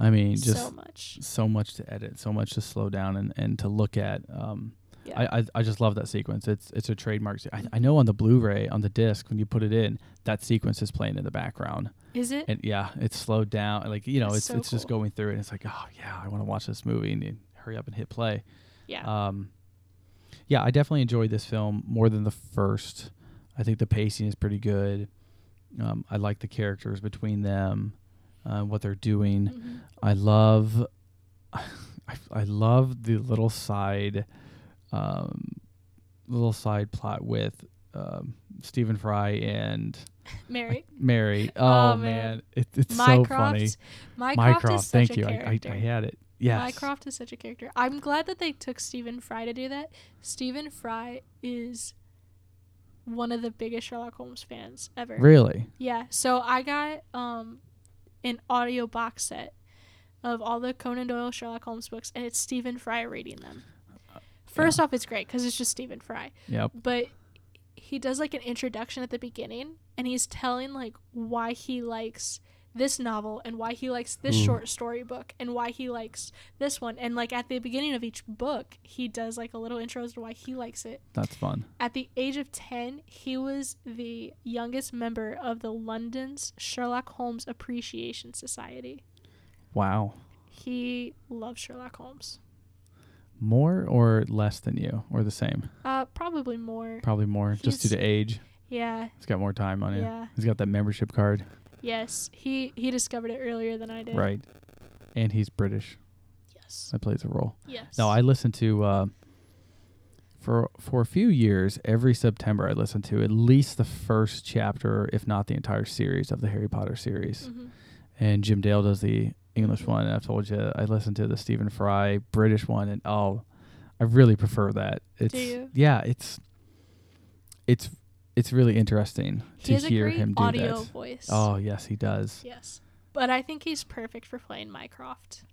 [SPEAKER 2] I mean, just
[SPEAKER 1] so much
[SPEAKER 2] so much to edit, so much to slow down and, and to look at. Um,
[SPEAKER 1] Yeah.
[SPEAKER 2] I, I I just love that sequence. It's it's a trademark. se- I, I know on the Blu-ray on the disc when you put it in, that sequence is playing in the background.
[SPEAKER 1] is it
[SPEAKER 2] And yeah, it's slowed down. Like you know,
[SPEAKER 1] That's
[SPEAKER 2] it's
[SPEAKER 1] so
[SPEAKER 2] it's just going through. And it's like, oh yeah, I want to watch this movie and you hurry up and hit play.
[SPEAKER 1] yeah
[SPEAKER 2] Um, yeah, I definitely enjoyed this film more than the first. I think the pacing is pretty good. Um, I like the characters between them, uh, what they're doing.
[SPEAKER 1] Mhm.
[SPEAKER 2] I love, I, I love the little side, um, little side plot with um, Stephen Fry and
[SPEAKER 1] Mary
[SPEAKER 2] Mary. Oh,
[SPEAKER 1] Oh,
[SPEAKER 2] man,
[SPEAKER 1] man.
[SPEAKER 2] It, it's so funny.
[SPEAKER 1] Mycroft Mycroft,
[SPEAKER 2] Mycroft,
[SPEAKER 1] is such
[SPEAKER 2] thank
[SPEAKER 1] a
[SPEAKER 2] you. I, I. I had it. Yes.
[SPEAKER 1] Mycroft is such a character. I'm glad that they took Stephen Fry to do that. Stephen Fry is one of the biggest Sherlock Holmes fans ever.
[SPEAKER 2] Really?
[SPEAKER 1] Yeah. So I got um an audio box set of all the Conan Doyle Sherlock Holmes books, and it's Stephen Fry reading them. Uh, First off, it's great because it's just Stephen Fry,
[SPEAKER 2] Yep.
[SPEAKER 1] but he does like an introduction at the beginning, and he's telling like why he likes this novel and why he likes this
[SPEAKER 2] Ooh.
[SPEAKER 1] short story book and why he likes this one. And like at the beginning of each book, he does like a little intro as to why he likes it.
[SPEAKER 2] That's fun.
[SPEAKER 1] At the age of 10, he was the youngest member of the London's Sherlock Holmes Appreciation Society.
[SPEAKER 2] Wow.
[SPEAKER 1] He loves Sherlock Holmes.
[SPEAKER 2] More or less than you, or the same?
[SPEAKER 1] Uh, probably more.
[SPEAKER 2] Probably more, just due to age.
[SPEAKER 1] Yeah,
[SPEAKER 2] He's got more time on you.
[SPEAKER 1] yeah,
[SPEAKER 2] He's got that membership card,
[SPEAKER 1] yes. He he discovered it earlier than I did.
[SPEAKER 2] right? And he's British.
[SPEAKER 1] Yes.
[SPEAKER 2] That plays a role.
[SPEAKER 1] Yes.
[SPEAKER 2] No, I listened to uh, for for a few years every September. I listened to at least the first chapter, if not the entire series of the Harry Potter series.
[SPEAKER 1] hmm
[SPEAKER 2] And Jim Dale does the English one. And I've told you I listened to the Stephen Fry British one, and oh, I really prefer that. It's
[SPEAKER 1] you?
[SPEAKER 2] yeah, it's it's it's really interesting
[SPEAKER 1] He
[SPEAKER 2] to hear him do
[SPEAKER 1] audio
[SPEAKER 2] that.
[SPEAKER 1] voice.
[SPEAKER 2] Oh yes, he does.
[SPEAKER 1] Yes. But I think he's perfect for playing Mycroft.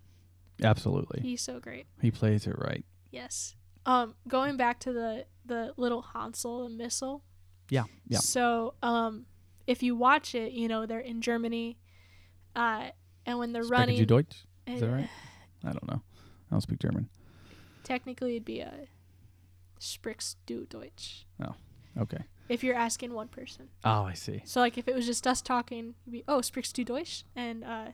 [SPEAKER 2] Absolutely,
[SPEAKER 1] He's so great.
[SPEAKER 2] he plays it right.
[SPEAKER 1] Yes. Um, going back to the the little Hansel and Missile.
[SPEAKER 2] Yeah, yeah.
[SPEAKER 1] So, um, if you watch it, you know they're in Germany, uh, and when they're running,
[SPEAKER 2] Deutsch? Is that
[SPEAKER 1] uh,
[SPEAKER 2] right? I don't know. I don't speak German.
[SPEAKER 1] Technically, it'd be a Sprichst du Deutsch.
[SPEAKER 2] Oh, okay.
[SPEAKER 1] If you're asking one person.
[SPEAKER 2] Oh, I see.
[SPEAKER 1] So, like, if it was just us talking, you'd be, oh, Sprichst du Deutsch? And uh,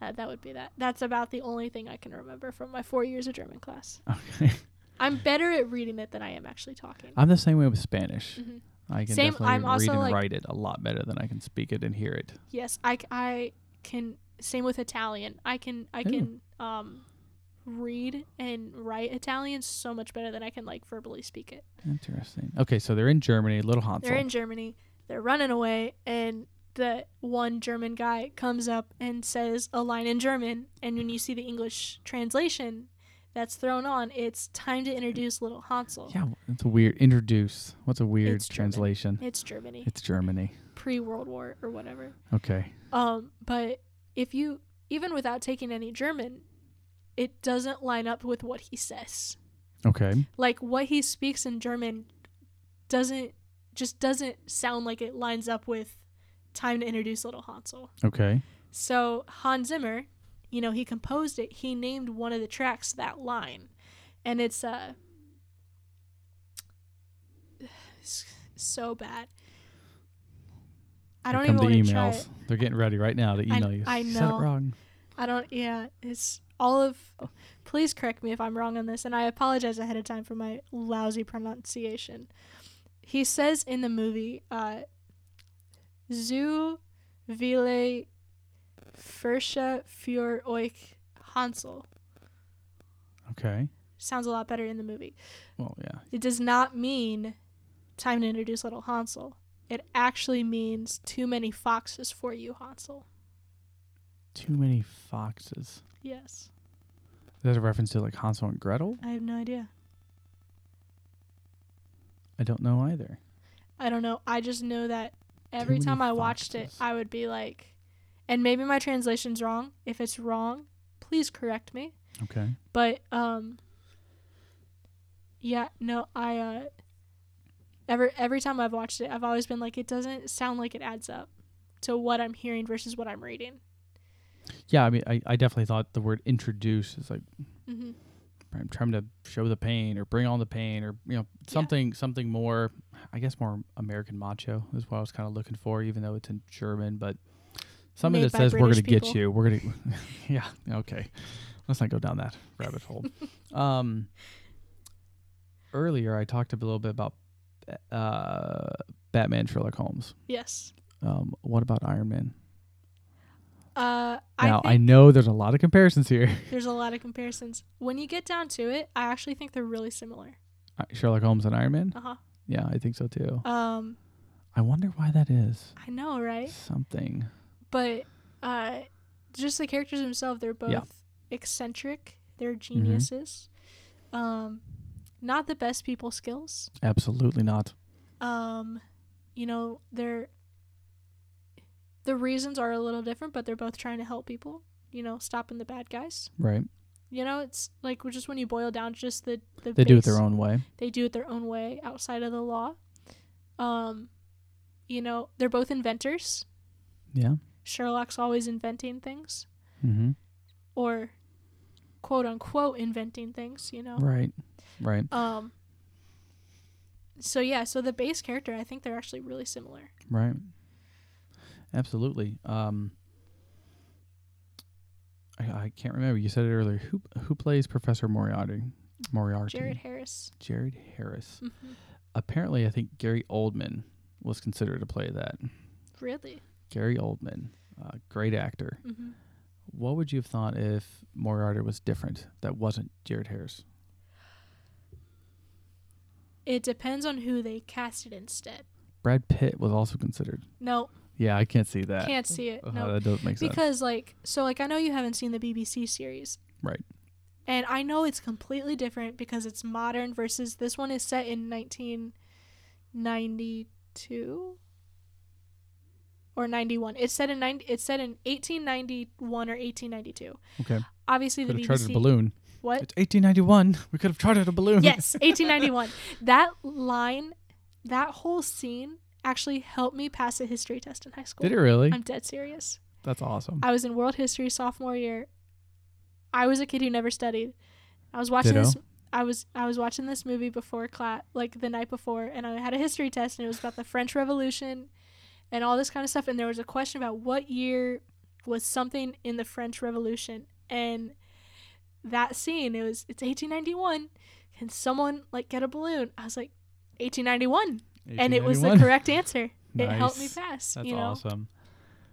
[SPEAKER 1] that, that would be that. That's about the only thing I can remember from my four years of German class.
[SPEAKER 2] Okay.
[SPEAKER 1] I'm better at reading it than I am actually talking.
[SPEAKER 2] I'm the same way with Spanish.
[SPEAKER 1] Mhm.
[SPEAKER 2] I can
[SPEAKER 1] Same-
[SPEAKER 2] definitely
[SPEAKER 1] I'm
[SPEAKER 2] read
[SPEAKER 1] also,
[SPEAKER 2] and
[SPEAKER 1] like-
[SPEAKER 2] write it a lot better than I can speak it and hear it.
[SPEAKER 1] Yes, I, I can. Same with Italian. I can I
[SPEAKER 2] Ooh.
[SPEAKER 1] can um read and write Italian so much better than I can like verbally speak it.
[SPEAKER 2] Interesting. Okay, so they're in Germany, Little Hansel.
[SPEAKER 1] They're in Germany. They're running away, and the one German guy comes up and says a line in German, and when you see the English translation that's thrown on, it's time to introduce little Hansel.
[SPEAKER 2] yeah, it's a weird introduce. What's a weird
[SPEAKER 1] It's German.
[SPEAKER 2] translation?
[SPEAKER 1] It's Germany,
[SPEAKER 2] It's Germany.
[SPEAKER 1] pre World War or whatever.
[SPEAKER 2] Okay.
[SPEAKER 1] Um, but if you even without taking any German, it doesn't line up with what he says.
[SPEAKER 2] Okay.
[SPEAKER 1] Like what he speaks in German doesn't just doesn't sound like it lines up with time to introduce little Hansel.
[SPEAKER 2] Okay.
[SPEAKER 1] So Hans Zimmer, you know, he composed it. He named one of the tracks that line. And it's uh so bad. I don't
[SPEAKER 2] come
[SPEAKER 1] even
[SPEAKER 2] the
[SPEAKER 1] want to try
[SPEAKER 2] emails. They're getting ready right now to
[SPEAKER 1] I-
[SPEAKER 2] email you.
[SPEAKER 1] I
[SPEAKER 2] Said
[SPEAKER 1] know.
[SPEAKER 2] it wrong.
[SPEAKER 1] I don't. Yeah, it's all of. Please correct me if I'm wrong on this, and I apologize ahead of time for my lousy pronunciation. He says in the movie, uh, "Zu viele Fersche für euch Hansel."
[SPEAKER 2] Okay.
[SPEAKER 1] Sounds a lot better in the movie.
[SPEAKER 2] Well, yeah.
[SPEAKER 1] It does not mean time to introduce little Hansel. It actually means too many foxes for you, Hansel.
[SPEAKER 2] Too many foxes.
[SPEAKER 1] Yes,
[SPEAKER 2] Is that a reference to like Hansel and Gretel?
[SPEAKER 1] I have no idea.
[SPEAKER 2] I don't know either.
[SPEAKER 1] I don't know. I just know that every time I watched it. I would be like, and maybe my translation's wrong. If it's wrong, please correct me.
[SPEAKER 2] Okay.
[SPEAKER 1] But um, yeah, no, I uh, every every time I've watched it, I've always been like, it doesn't sound like it adds up to what I'm hearing versus what I'm reading.
[SPEAKER 2] Yeah, I mean, I, I definitely thought the word introduce is like
[SPEAKER 1] hmm
[SPEAKER 2] I'm trying to show the pain or bring on the pain or you know something something more I guess more American macho is what I was kind of looking for even though it's in German but something
[SPEAKER 1] Made
[SPEAKER 2] that says we're going to get you. We're going to yeah okay. Let's not go down that rabbit hole. Um earlier I talked a little bit about uh Batman Sherlock Holmes.
[SPEAKER 1] Yes.
[SPEAKER 2] um what about Iron Man
[SPEAKER 1] Uh,
[SPEAKER 2] now
[SPEAKER 1] I
[SPEAKER 2] I know there's a lot of comparisons here
[SPEAKER 1] there's a lot of comparisons. When you get down to it, I actually think they're really similar.
[SPEAKER 2] Uh, Sherlock Holmes and Iron Man
[SPEAKER 1] Uh huh.
[SPEAKER 2] yeah I think so too
[SPEAKER 1] Um,
[SPEAKER 2] I wonder why that is
[SPEAKER 1] I know, right?
[SPEAKER 2] something
[SPEAKER 1] but uh just the characters themselves they're both
[SPEAKER 2] Yeah.
[SPEAKER 1] eccentric they're geniuses um not the best people skills
[SPEAKER 2] Absolutely not.
[SPEAKER 1] um you know they're the reasons are a little different, but they're both trying to help people. You know, stopping the bad guys.
[SPEAKER 2] Right.
[SPEAKER 1] You know, it's like just when you boil down just the the
[SPEAKER 2] They do it their own way.
[SPEAKER 1] They do it their own way outside of the law. Um, you know, they're both inventors.
[SPEAKER 2] Yeah.
[SPEAKER 1] Sherlock's always inventing things,
[SPEAKER 2] Mm-hmm.
[SPEAKER 1] or quote unquote inventing things. You know.
[SPEAKER 2] Right. Right.
[SPEAKER 1] Um. So yeah, so the base character, I think they're actually really similar.
[SPEAKER 2] Right. Absolutely. Um, I, I can't remember. You said it earlier. Who who plays Professor Moriarty? Moriarty.
[SPEAKER 1] Jared Harris.
[SPEAKER 2] Jared Harris.
[SPEAKER 1] hmm
[SPEAKER 2] Apparently, I think Gary Oldman was considered to play that.
[SPEAKER 1] Really.
[SPEAKER 2] Gary Oldman, uh, great actor.
[SPEAKER 1] hmm
[SPEAKER 2] What would you have thought if Moriarty was different? That wasn't Jared Harris.
[SPEAKER 1] It depends on who they casted instead.
[SPEAKER 2] Brad Pitt was also considered.
[SPEAKER 1] No,
[SPEAKER 2] Yeah, I can't see that.
[SPEAKER 1] can't see it.
[SPEAKER 2] Uh,
[SPEAKER 1] No,
[SPEAKER 2] that doesn't make sense.
[SPEAKER 1] because like so like I know you haven't seen the BBC series.
[SPEAKER 2] Right.
[SPEAKER 1] And I know it's completely different because it's modern versus this one is set in 1992 or 91. It's set in 90, it's set in 1891 or 1892.
[SPEAKER 2] Okay.
[SPEAKER 1] Obviously the
[SPEAKER 2] Could have chartered a balloon.
[SPEAKER 1] What?
[SPEAKER 2] It's 1891. We could have chartered a balloon.
[SPEAKER 1] yes, 1891. That line, that whole scene actually helped me pass a history test in high school.
[SPEAKER 2] Did it really?
[SPEAKER 1] I'm dead serious.
[SPEAKER 2] That's awesome.
[SPEAKER 1] I was in world history sophomore year. I was a kid who never studied. I was watching
[SPEAKER 2] Ditto.
[SPEAKER 1] this I was I was watching this movie before class like the night before and I had a history test and it was about the French Revolution and all this kind of stuff and there was a question about what year was something in the French Revolution and that scene it was it's 1891 can someone like get a balloon I was like 1891 and it was the correct answer it helped me pass
[SPEAKER 2] That's
[SPEAKER 1] you know
[SPEAKER 2] awesome.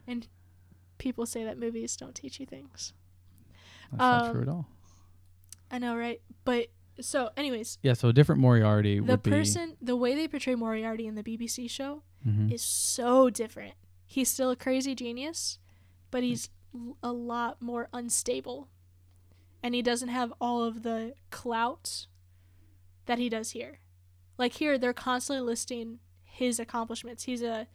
[SPEAKER 1] And people say that movies don't teach you things
[SPEAKER 2] That's not true
[SPEAKER 1] Um,
[SPEAKER 2] at all.
[SPEAKER 1] I know, right? But so, anyways,
[SPEAKER 2] Yeah, so a different Moriarty
[SPEAKER 1] the
[SPEAKER 2] would be.
[SPEAKER 1] person, the way they portray Moriarty in the BBC show
[SPEAKER 2] Mhm.
[SPEAKER 1] is so different. He's still a crazy genius, but he's l- a lot more unstable, and he doesn't have all of the clout that he does here. Like here, they're constantly listing his accomplishments. He's a,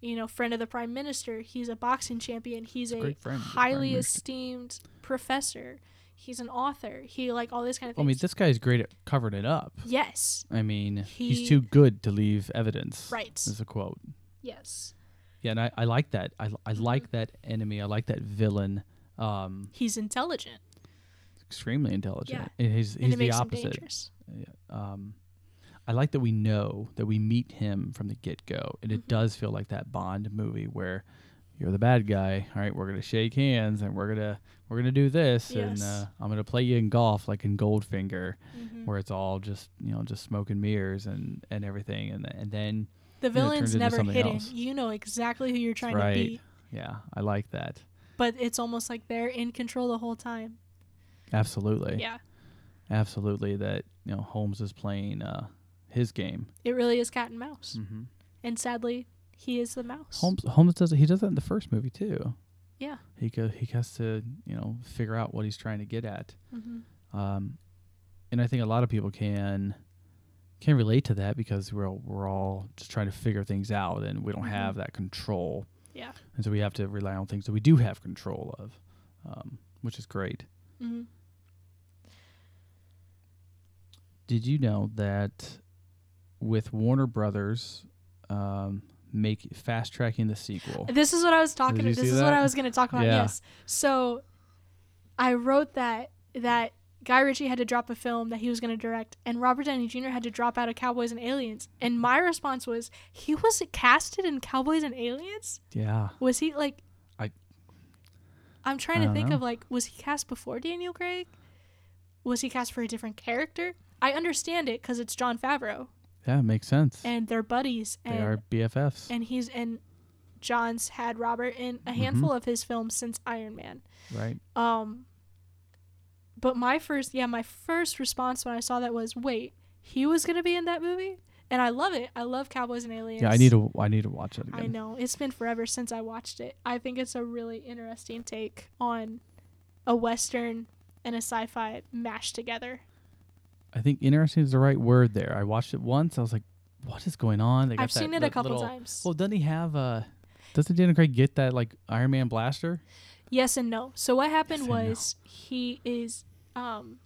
[SPEAKER 1] you know, friend of the prime minister. He's a boxing champion. He's
[SPEAKER 2] a
[SPEAKER 1] a
[SPEAKER 2] great friend of the prime
[SPEAKER 1] highly esteemed professor. He's an author. He like all this kind of
[SPEAKER 2] I mean, this guy's great at covering it up.
[SPEAKER 1] yes,
[SPEAKER 2] I mean,
[SPEAKER 1] He-
[SPEAKER 2] he's too good to leave evidence.
[SPEAKER 1] right.
[SPEAKER 2] Is a quote.
[SPEAKER 1] Yes,
[SPEAKER 2] Yeah, and I, I like that. I, I
[SPEAKER 1] Mm-hmm.
[SPEAKER 2] like that enemy. I like that villain. Um,
[SPEAKER 1] he's intelligent,
[SPEAKER 2] extremely intelligent.
[SPEAKER 1] Yeah.
[SPEAKER 2] And he's
[SPEAKER 1] and
[SPEAKER 2] he's
[SPEAKER 1] it
[SPEAKER 2] the opposite. Yeah, um, I like that we know that we meet him from the get go, and it
[SPEAKER 1] Mhm.
[SPEAKER 2] does feel like that Bond movie where you're the bad guy. All right, we're gonna shake hands, and we're gonna we're gonna do this, and uh, I'm gonna play you in golf like in Goldfinger,
[SPEAKER 1] Mhm.
[SPEAKER 2] where it's all just you know just smoke and mirrors and and everything, and and then
[SPEAKER 1] The
[SPEAKER 2] it turns
[SPEAKER 1] villain's never hidden.
[SPEAKER 2] else.
[SPEAKER 1] You know exactly who you're trying
[SPEAKER 2] right.
[SPEAKER 1] to beat,
[SPEAKER 2] yeah, I like that.
[SPEAKER 1] but it's almost like they're in control the whole time.
[SPEAKER 2] Absolutely,
[SPEAKER 1] Yeah,
[SPEAKER 2] absolutely. That you know Holmes is playing uh, his game.
[SPEAKER 1] it really is cat and mouse,
[SPEAKER 2] Mm-hmm.
[SPEAKER 1] and sadly, he is the mouse.
[SPEAKER 2] Holmes Holmes does it. He does that in the first movie too.
[SPEAKER 1] Yeah.
[SPEAKER 2] He go he has to you know figure out what he's trying to get at.
[SPEAKER 1] hmm
[SPEAKER 2] Um, and I think a lot of people can can relate to that because we're all, we're all just trying to figure things out and we don't
[SPEAKER 1] Mhm.
[SPEAKER 2] have that control.
[SPEAKER 1] Yeah.
[SPEAKER 2] And so we have to rely on things that we do have control of, um, which is great.
[SPEAKER 1] hmm
[SPEAKER 2] Did you know that with Warner Brothers um, make fast tracking the sequel?
[SPEAKER 1] This is what I was talking.
[SPEAKER 2] Did you
[SPEAKER 1] This
[SPEAKER 2] see
[SPEAKER 1] is what? I was going to talk about.
[SPEAKER 2] Yeah.
[SPEAKER 1] Yes. So, I wrote that that Guy Ritchie had to drop a film that he was going to direct, and Robert Downey Jr. had to drop out of Cowboys and Aliens. And my response was, he was casted in Cowboys and Aliens.
[SPEAKER 2] Yeah.
[SPEAKER 1] Was he like?
[SPEAKER 2] I-
[SPEAKER 1] I'm trying
[SPEAKER 2] I
[SPEAKER 1] to think
[SPEAKER 2] know.
[SPEAKER 1] of like, was he cast before Daniel Craig? Was he cast for a different character? I understand it because it's Jon Favreau
[SPEAKER 2] Yeah, it makes sense.
[SPEAKER 1] and they're buddies,
[SPEAKER 2] they
[SPEAKER 1] and
[SPEAKER 2] are BFFs.
[SPEAKER 1] and he's and Jon's had Robert in a
[SPEAKER 2] Mm-hmm.
[SPEAKER 1] handful of his films since Iron Man.
[SPEAKER 2] right.
[SPEAKER 1] Um but my first yeah, my first response when I saw that was, "Wait, he was going to be in that movie?" And I love it. I love Cowboys and Aliens.
[SPEAKER 2] Yeah, I need to I need to watch it again.
[SPEAKER 1] I know. It's been forever since I watched it. I think it's a really interesting take on a western and a sci-fi mashed together.
[SPEAKER 2] I think interesting is the right word there. I watched it once. I was like, "What is going on?"
[SPEAKER 1] I've seen it a couple
[SPEAKER 2] little-
[SPEAKER 1] times.
[SPEAKER 2] Well, doesn't he have a? Doesn't Daniel Craig get that like Iron Man blaster?
[SPEAKER 1] Yes and no. So what happened
[SPEAKER 2] Yes and no.
[SPEAKER 1] was he is um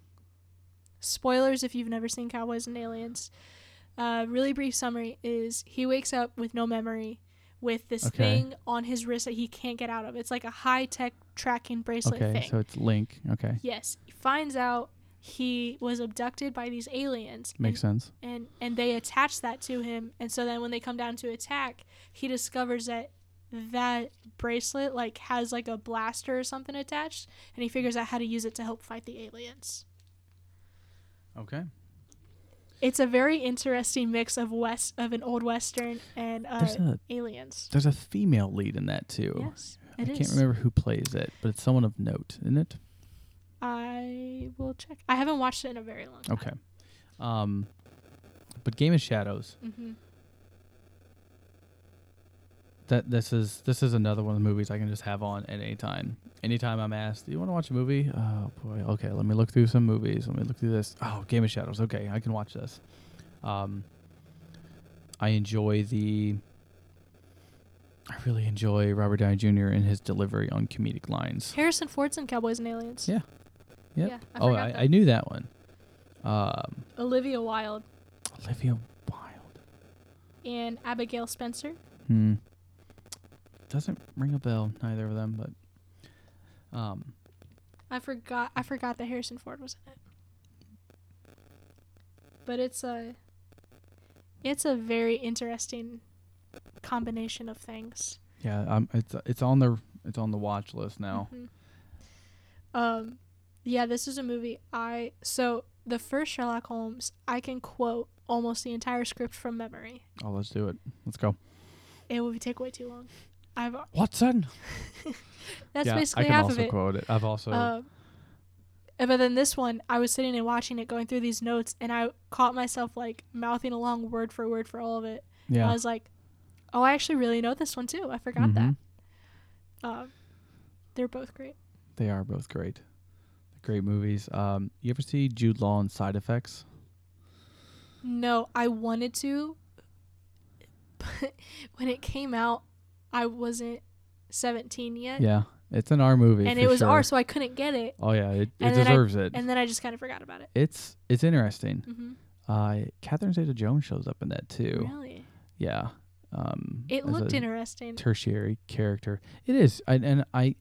[SPEAKER 1] spoilers if you've never seen Cowboys and Aliens. Uh really brief summary is he wakes up with no memory with this
[SPEAKER 2] Okay.
[SPEAKER 1] thing on his wrist that he can't get out of. It's like a high tech tracking bracelet
[SPEAKER 2] Okay,
[SPEAKER 1] thing.
[SPEAKER 2] so it's Link. Okay,
[SPEAKER 1] yes. He finds out he was abducted by these aliens.
[SPEAKER 2] makes sense.
[SPEAKER 1] and, and and they attach that to him and so then when they come down to attack he discovers that that bracelet like has like a blaster or something attached and he figures out how to use it to help fight the aliens
[SPEAKER 2] Okay.
[SPEAKER 1] it's a very interesting mix of west of an old western and uh,
[SPEAKER 2] There's a
[SPEAKER 1] aliens
[SPEAKER 2] there's a female lead in that too.
[SPEAKER 1] yes
[SPEAKER 2] I can't
[SPEAKER 1] is.
[SPEAKER 2] remember who plays it, but it's someone of note, isn't it?
[SPEAKER 1] I will check i haven't watched it in a very long time
[SPEAKER 2] Okay. Um, but Game of Shadows.
[SPEAKER 1] hmm
[SPEAKER 2] That this is this is another one of the movies I can just have on at any time. Anytime I'm asked, "Do you want to watch a movie?" Oh boy, okay. Let me look through some movies. Let me look through this. Oh, Game of Shadows. Okay, I can watch this. Um, I enjoy the. I really enjoy Robert Downey Jr. and his delivery on comedic lines.
[SPEAKER 1] harrison ford's in cowboys and aliens
[SPEAKER 2] Yeah. Yep.
[SPEAKER 1] yeah I
[SPEAKER 2] oh, I. I knew that one. Um,
[SPEAKER 1] olivia wilde
[SPEAKER 2] Olivia Wilde.
[SPEAKER 1] and abigail spencer
[SPEAKER 2] Hmm. Doesn't ring a bell, neither of them, but um
[SPEAKER 1] I forgot. I forgot that Harrison Ford was in it. But it's a, it's a very interesting combination of things.
[SPEAKER 2] yeah, um it's it's on the it's on the watch list now.
[SPEAKER 1] Mhm. Um, yeah, this is a movie I so the first Sherlock Holmes I can quote almost the entire script from memory.
[SPEAKER 2] Oh, let's do it. Let's go.
[SPEAKER 1] It would take way too long. I've
[SPEAKER 2] Watson.
[SPEAKER 1] that's
[SPEAKER 2] yeah,
[SPEAKER 1] basically
[SPEAKER 2] I can
[SPEAKER 1] half
[SPEAKER 2] also
[SPEAKER 1] of it.
[SPEAKER 2] quote it. I've also
[SPEAKER 1] Um, uh, but then this one, I was sitting and watching it, going through these notes, and I caught myself like mouthing along word for word for all of it. And
[SPEAKER 2] yeah.
[SPEAKER 1] I was like, "Oh, I actually really know this one too. I forgot that."
[SPEAKER 2] Mhm.
[SPEAKER 1] Um, they're both great.
[SPEAKER 2] They are both great. Great movies. Um, you ever see Jude Law in Side Effects?
[SPEAKER 1] No, I wanted to, but when it came out, I wasn't seventeen yet,
[SPEAKER 2] Yeah, it's an R movie.
[SPEAKER 1] and it was
[SPEAKER 2] sure.
[SPEAKER 1] R, so I couldn't get it.
[SPEAKER 2] Oh yeah, it, it
[SPEAKER 1] And then I-
[SPEAKER 2] deserves it.
[SPEAKER 1] And then I just kind of forgot about it.
[SPEAKER 2] It's it's interesting.
[SPEAKER 1] hmm
[SPEAKER 2] Uh, Catherine Zeta-Jones shows up in that too.
[SPEAKER 1] Really,
[SPEAKER 2] Yeah. Um,
[SPEAKER 1] it looked interesting.
[SPEAKER 2] tertiary character. It is, I, and I,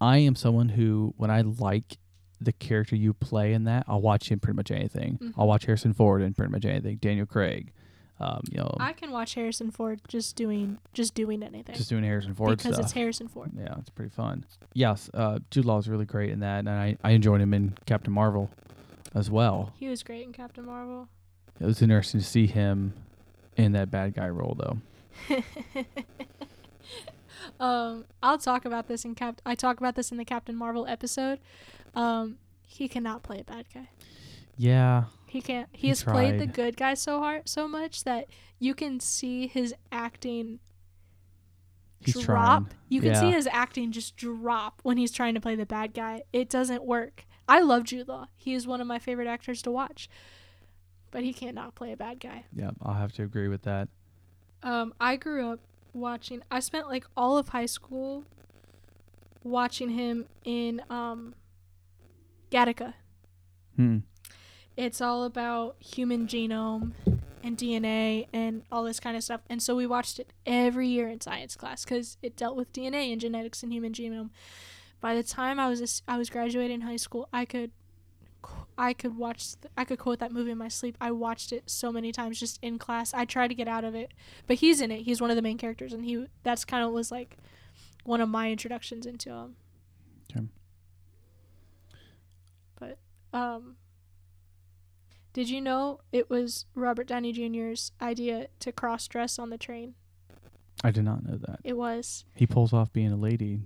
[SPEAKER 2] I am someone who, when I like the character you play in that, I'll watch him pretty much anything.
[SPEAKER 1] Mhm.
[SPEAKER 2] I'll watch Harrison Ford in pretty much anything. Daniel Craig, um, you know,
[SPEAKER 1] I can watch Harrison Ford just doing just doing anything
[SPEAKER 2] just doing Harrison Ford
[SPEAKER 1] because
[SPEAKER 2] stuff.
[SPEAKER 1] it's Harrison Ford.
[SPEAKER 2] yeah, it's pretty fun. Yes, uh, Jude Law is really great in that, and I, I enjoyed him in Captain Marvel as well.
[SPEAKER 1] He was great in Captain Marvel.
[SPEAKER 2] It was interesting to see him in that bad guy role, though.
[SPEAKER 1] um, I'll talk about this in Cap. I talk about this in the Captain Marvel episode. Um, he cannot play a bad guy.
[SPEAKER 2] Yeah,
[SPEAKER 1] He can't. He,
[SPEAKER 2] He
[SPEAKER 1] has played the good guy so hard, so much that you can see his acting
[SPEAKER 2] he's
[SPEAKER 1] drop.
[SPEAKER 2] trying.
[SPEAKER 1] You can see his acting just drop when he's trying to play the bad guy. It doesn't work. I love Jude Law. He is one of my favorite actors to watch, but he cannot play a bad guy.
[SPEAKER 2] Yeah, I'll have to agree with that.
[SPEAKER 1] Um, I grew up watching. I spent like all of high school watching him in um, Gattaca.
[SPEAKER 2] Hmm.
[SPEAKER 1] It's all about human genome and DNA and all this kind of stuff. And so we watched it every year in science class because it dealt with DNA and genetics and human genome. By the time I was a I was graduating high school, I could I could watch th- I could quote that movie in my sleep. I watched it so many times just in class. I tried to get out of it, but he's in it. He's one of the main characters, and he that's kind of was like one of my introductions into him.
[SPEAKER 2] Okay.
[SPEAKER 1] But um, did you know it was Robert Downey Jr.'s idea to cross dress on the train?
[SPEAKER 2] I did not know that.
[SPEAKER 1] It was.
[SPEAKER 2] He pulls off being a lady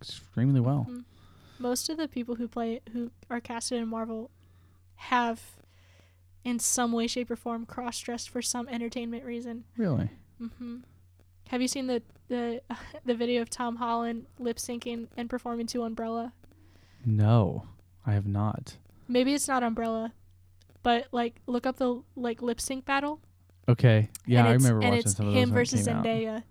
[SPEAKER 2] extremely well.
[SPEAKER 1] Mhm. Most of the people who play who are casted in Marvel have, in some way, shape, or form, cross dressed for some entertainment reason.
[SPEAKER 2] Really?
[SPEAKER 1] hmm Have you seen the the the video of Tom Holland lip syncing and performing to Umbrella?
[SPEAKER 2] No, I have not.
[SPEAKER 1] Maybe it's not Umbrella, but like look up the like lip sync battle.
[SPEAKER 2] Okay. Yeah, I remember
[SPEAKER 1] and
[SPEAKER 2] watching
[SPEAKER 1] it's
[SPEAKER 2] some of those
[SPEAKER 1] him versus
[SPEAKER 2] came out.
[SPEAKER 1] Zendaya.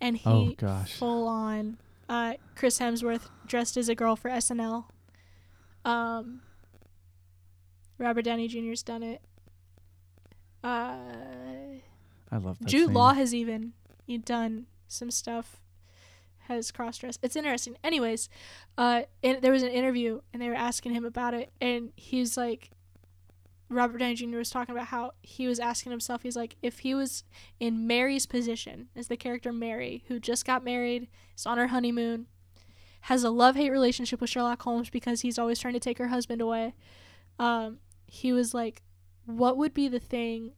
[SPEAKER 1] and he
[SPEAKER 2] Oh, gosh.
[SPEAKER 1] full on uh, Chris Hemsworth dressed as a girl for SNL. Um, Robert Downey Jr.'s done it. Uh,
[SPEAKER 2] I love that.
[SPEAKER 1] Jude
[SPEAKER 2] scene.
[SPEAKER 1] Law has even done some stuff. Has cross dressed. It's interesting. Anyways, uh, and there was an interview and they were asking him about it, and he's like, Robert Downey Jr. was talking about how he was asking himself, he's like, if he was in Mary's position as the character Mary, who just got married, is on her honeymoon, has a love hate relationship with Sherlock Holmes because he's always trying to take her husband away. Um, he was like, what would be the thing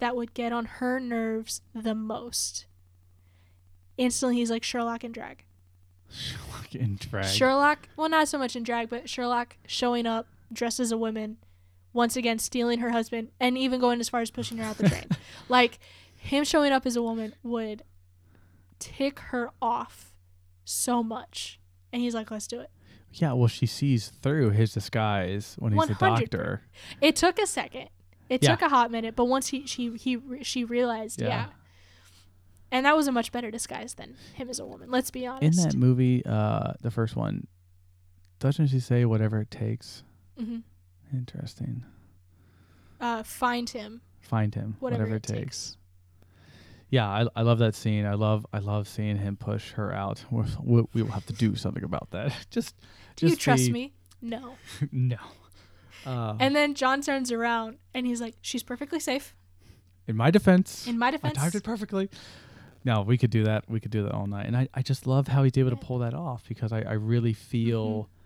[SPEAKER 1] that would get on her nerves the most? Instantly, he's like Sherlock in drag.
[SPEAKER 2] Sherlock in drag.
[SPEAKER 1] Sherlock, well, not so much in drag, but Sherlock showing up dressed as a woman, once again stealing her husband, and even going as far as pushing her out the train. like him showing up as a woman would tick her off so much, and he's like, "Let's do it."
[SPEAKER 2] Yeah, well, she sees through his disguise when he's the
[SPEAKER 1] 100%.
[SPEAKER 2] doctor.
[SPEAKER 1] It took a second. It
[SPEAKER 2] Yeah.
[SPEAKER 1] took a hot minute, but once he she he she realized,
[SPEAKER 2] Yeah.
[SPEAKER 1] yeah. And that was a much better disguise than him as a woman. Let's be honest.
[SPEAKER 2] In that movie, uh, the first one, doesn't she say whatever it takes?
[SPEAKER 1] hmm
[SPEAKER 2] Interesting.
[SPEAKER 1] uh, find him,
[SPEAKER 2] Find him,
[SPEAKER 1] whatever,
[SPEAKER 2] it takes. Yeah, I, I love that scene. I love I love seeing him push her out. We, we, we will have to do something about that. just,
[SPEAKER 1] Do you trust me? No.
[SPEAKER 2] no. Uh,
[SPEAKER 1] And then John turns around and he's like, "She's perfectly safe."
[SPEAKER 2] in my defense,
[SPEAKER 1] In my defense.
[SPEAKER 2] I timed it perfectly. No, we could do that. We could do that all night. And I, I just love how he's able to pull that off because I, I really feel,
[SPEAKER 1] Mm-hmm.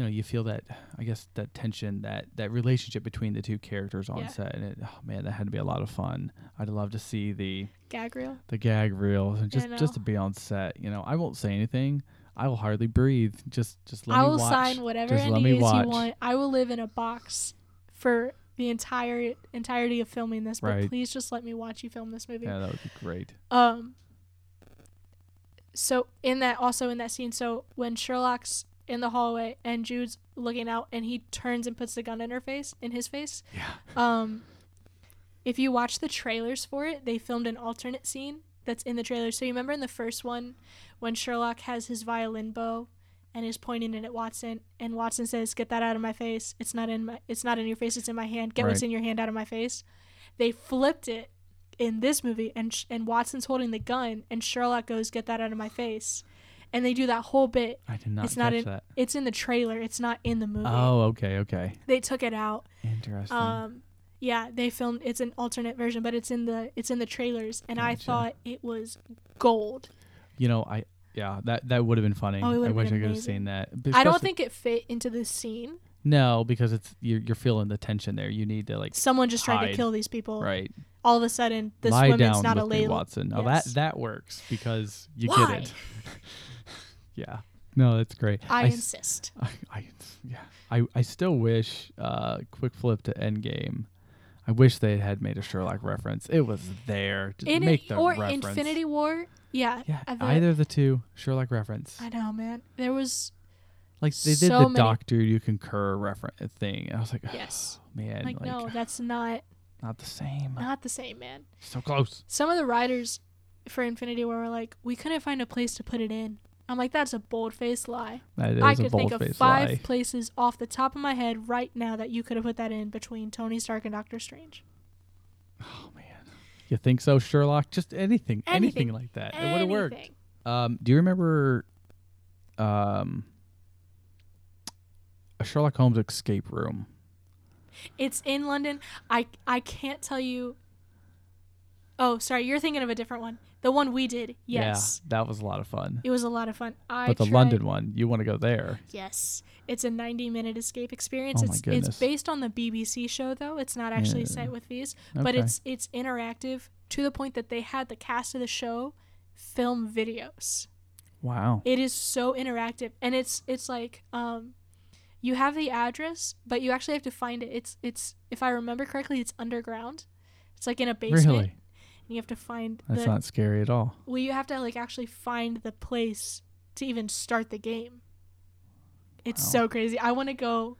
[SPEAKER 2] You know, you feel that, I guess, that tension, that, that relationship between the two characters on
[SPEAKER 1] Yeah.
[SPEAKER 2] set. And it, oh man, that had to be a lot of fun. I'd love to see the,
[SPEAKER 1] gag reel.
[SPEAKER 2] the gag reel, and just, just to be on set. You know, I won't say anything. I will hardly breathe. Just, just let
[SPEAKER 1] I
[SPEAKER 2] me watch.
[SPEAKER 1] I will sign whatever
[SPEAKER 2] Just
[SPEAKER 1] NDAs you want. I will live in a box for the entire entirety of filming this, but
[SPEAKER 2] Right.
[SPEAKER 1] please just let me watch you film this movie.
[SPEAKER 2] Yeah, that would be great.
[SPEAKER 1] Um. So in that, also in that scene, so when Sherlock's in the hallway and Jude's looking out, and he turns and puts the gun in her face, in his face.
[SPEAKER 2] Yeah.
[SPEAKER 1] Um. If you watch the trailers for it, they filmed an alternate scene that's in the trailer. So you remember in the first one, when Sherlock has his violin bow, and is pointing it at Watson, and Watson says, "Get that out of my face. It's not in my. It's not in your face. It's in my hand. Get what's in your hand out of my face." They flipped it in this movie, and and Watson's holding the gun, and Sherlock goes, "Get that out of my face," and they do that whole bit.
[SPEAKER 2] I did not
[SPEAKER 1] It's not in-
[SPEAKER 2] that.
[SPEAKER 1] It's in the trailer. It's not in the movie.
[SPEAKER 2] Oh, okay, okay.
[SPEAKER 1] They took it out.
[SPEAKER 2] Interesting.
[SPEAKER 1] Um, yeah, they filmed. It's an alternate version, but it's in the it's in the trailers, and I thought it was gold.
[SPEAKER 2] you know, I, yeah, that, that would have been funny.
[SPEAKER 1] Oh, it
[SPEAKER 2] I wish I could have seen that. But
[SPEAKER 1] I don't think it fit into the scene.
[SPEAKER 2] No, because it's you're you're feeling the tension there. You need to like
[SPEAKER 1] Someone just tried to kill these people.
[SPEAKER 2] right
[SPEAKER 1] All of a sudden, this
[SPEAKER 2] lie
[SPEAKER 1] woman's not a lady.
[SPEAKER 2] Watson. Now
[SPEAKER 1] Yes.
[SPEAKER 2] that that works because you
[SPEAKER 1] Why?
[SPEAKER 2] get it. yeah. No, that's great.
[SPEAKER 1] I insist.
[SPEAKER 2] I, I yeah. I I still wish uh quick flip to Endgame. I wish they had made a Sherlock reference. It was there. Just
[SPEAKER 1] In
[SPEAKER 2] make
[SPEAKER 1] it,
[SPEAKER 2] the
[SPEAKER 1] or
[SPEAKER 2] reference.
[SPEAKER 1] Infinity War. Yeah.
[SPEAKER 2] Yeah, either of the two Sherlock reference.
[SPEAKER 1] I know, man. There was
[SPEAKER 2] Like they did
[SPEAKER 1] so
[SPEAKER 2] the
[SPEAKER 1] many-
[SPEAKER 2] Doctor You Concur reference thing. I was like,
[SPEAKER 1] yes.
[SPEAKER 2] man,
[SPEAKER 1] like,
[SPEAKER 2] like,
[SPEAKER 1] no, that's not
[SPEAKER 2] not the same.
[SPEAKER 1] not the same, man.
[SPEAKER 2] So close.
[SPEAKER 1] Some of the writers for Infinity War were like, we couldn't find a place to put it in. I'm like, that's a bold faced lie.
[SPEAKER 2] That is
[SPEAKER 1] I could think of five
[SPEAKER 2] lie.
[SPEAKER 1] places off the top of my head right now that you could have put that in between Tony Stark and Doctor Strange.
[SPEAKER 2] Oh man, you think so, Sherlock? Just anything, anything,
[SPEAKER 1] Anything.
[SPEAKER 2] like that. It would have worked. Um, do you remember, um, a Sherlock Holmes escape room?
[SPEAKER 1] It's in London. I I can't tell you. Oh, sorry, you're thinking of a different one. The one we did. Yes.
[SPEAKER 2] Yeah, that was a lot of fun.
[SPEAKER 1] It was a lot of fun. I
[SPEAKER 2] but the
[SPEAKER 1] tried-
[SPEAKER 2] London one, you want to go there?
[SPEAKER 1] Yes. It's a 90 minute escape experience.
[SPEAKER 2] Oh my
[SPEAKER 1] it's
[SPEAKER 2] goodness.
[SPEAKER 1] it's based on the BBC show though. It's not actually
[SPEAKER 2] Yeah.
[SPEAKER 1] set with these, but
[SPEAKER 2] Okay.
[SPEAKER 1] it's it's interactive to the point that they had the cast of the show film videos.
[SPEAKER 2] Wow.
[SPEAKER 1] It is so interactive and it's it's like um you have the address, but you actually have to find it. It's it's if I remember correctly, it's underground. It's like in a basement.
[SPEAKER 2] Really?
[SPEAKER 1] And you have to find
[SPEAKER 2] That's
[SPEAKER 1] the
[SPEAKER 2] not scary at all.
[SPEAKER 1] well, you have to like actually find the place to even start the game. It's
[SPEAKER 2] Wow.
[SPEAKER 1] so crazy. I want to go.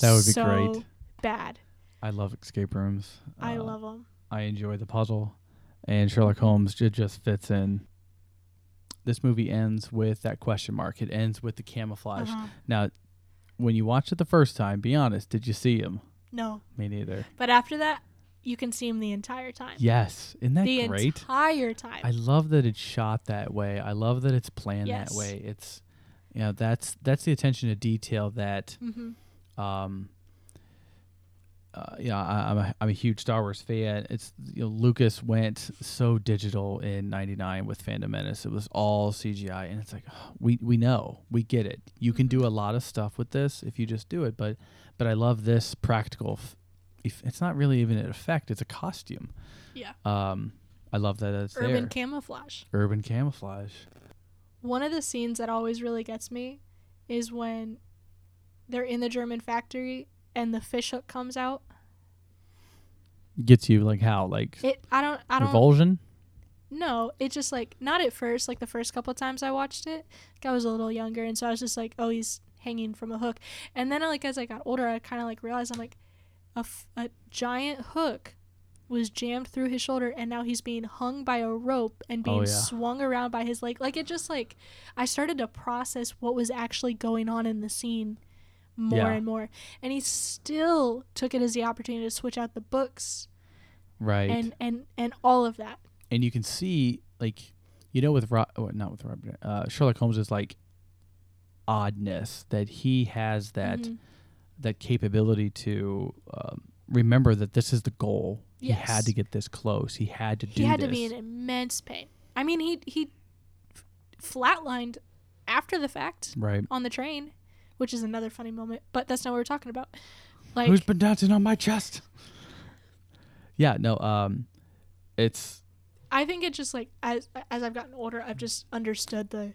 [SPEAKER 2] That would be
[SPEAKER 1] so
[SPEAKER 2] great.
[SPEAKER 1] Bad.
[SPEAKER 2] I love escape rooms.
[SPEAKER 1] I
[SPEAKER 2] Uh,
[SPEAKER 1] love them.
[SPEAKER 2] I enjoy the puzzle, and Sherlock Holmes ju- just fits in this movie ends with that question mark. It ends with the camouflage.
[SPEAKER 1] Uh-huh.
[SPEAKER 2] Now, when you watched it the first time, be honest, did you see him?
[SPEAKER 1] No,
[SPEAKER 2] Me neither.
[SPEAKER 1] but after that, you can see him the entire time.
[SPEAKER 2] Yes, isn't that
[SPEAKER 1] the
[SPEAKER 2] great?
[SPEAKER 1] entire time.
[SPEAKER 2] I love that it's shot that way. I love that it's planned
[SPEAKER 1] Yes.
[SPEAKER 2] that way. It's, you know, that's that's the attention to detail that
[SPEAKER 1] mm-hmm.
[SPEAKER 2] um, uh, you know, I, I'm a I'm a huge Star Wars fan. It's you know, Lucas went so digital in '99 with Phantom Menace. It was all CGI, and it's like we we know, we get it. You can do a lot of stuff with this if you just do it, but but I love this practical. F- if it's not really even an effect; it's a costume.
[SPEAKER 1] Yeah.
[SPEAKER 2] Um, I love that it's
[SPEAKER 1] Urban
[SPEAKER 2] there.
[SPEAKER 1] camouflage.
[SPEAKER 2] Urban camouflage.
[SPEAKER 1] One of the scenes that always really gets me is when they're in the German factory and the fish hook comes out.
[SPEAKER 2] Gets you like how like
[SPEAKER 1] It I don't I don't
[SPEAKER 2] revulsion.
[SPEAKER 1] No, it just like not at first, like the first couple times I watched it, like I was a little younger, and so I was just like, oh, he's hanging from a hook. And then like as I got older, I kind of like realized I'm like, a, f- a giant hook was jammed through his shoulder, and now he's being hung by a rope and oh, being
[SPEAKER 2] Oh, yeah.
[SPEAKER 1] swung around by his leg. Like it just like I started to process what was actually going on in the scene more
[SPEAKER 2] Yeah.
[SPEAKER 1] and more, and he still took it as the opportunity to switch out the books
[SPEAKER 2] Right.
[SPEAKER 1] and and and all of that.
[SPEAKER 2] and you can see like you know with Ro- oh, not with Robert uh, Sherlock Holmes is like oddness that he has that
[SPEAKER 1] Mhm.
[SPEAKER 2] that capability to um, remember that this is the goal. He had to get this close. He had to do
[SPEAKER 1] he had
[SPEAKER 2] this.
[SPEAKER 1] to be in immense pain. I mean, he he flatlined after the fact
[SPEAKER 2] right.
[SPEAKER 1] on the train, which is another funny moment. But that's not what we're talking about. Like,
[SPEAKER 2] Who's been dancing on my chest? Yeah, no, um it's
[SPEAKER 1] I think it just like as as I've gotten older, I've just understood the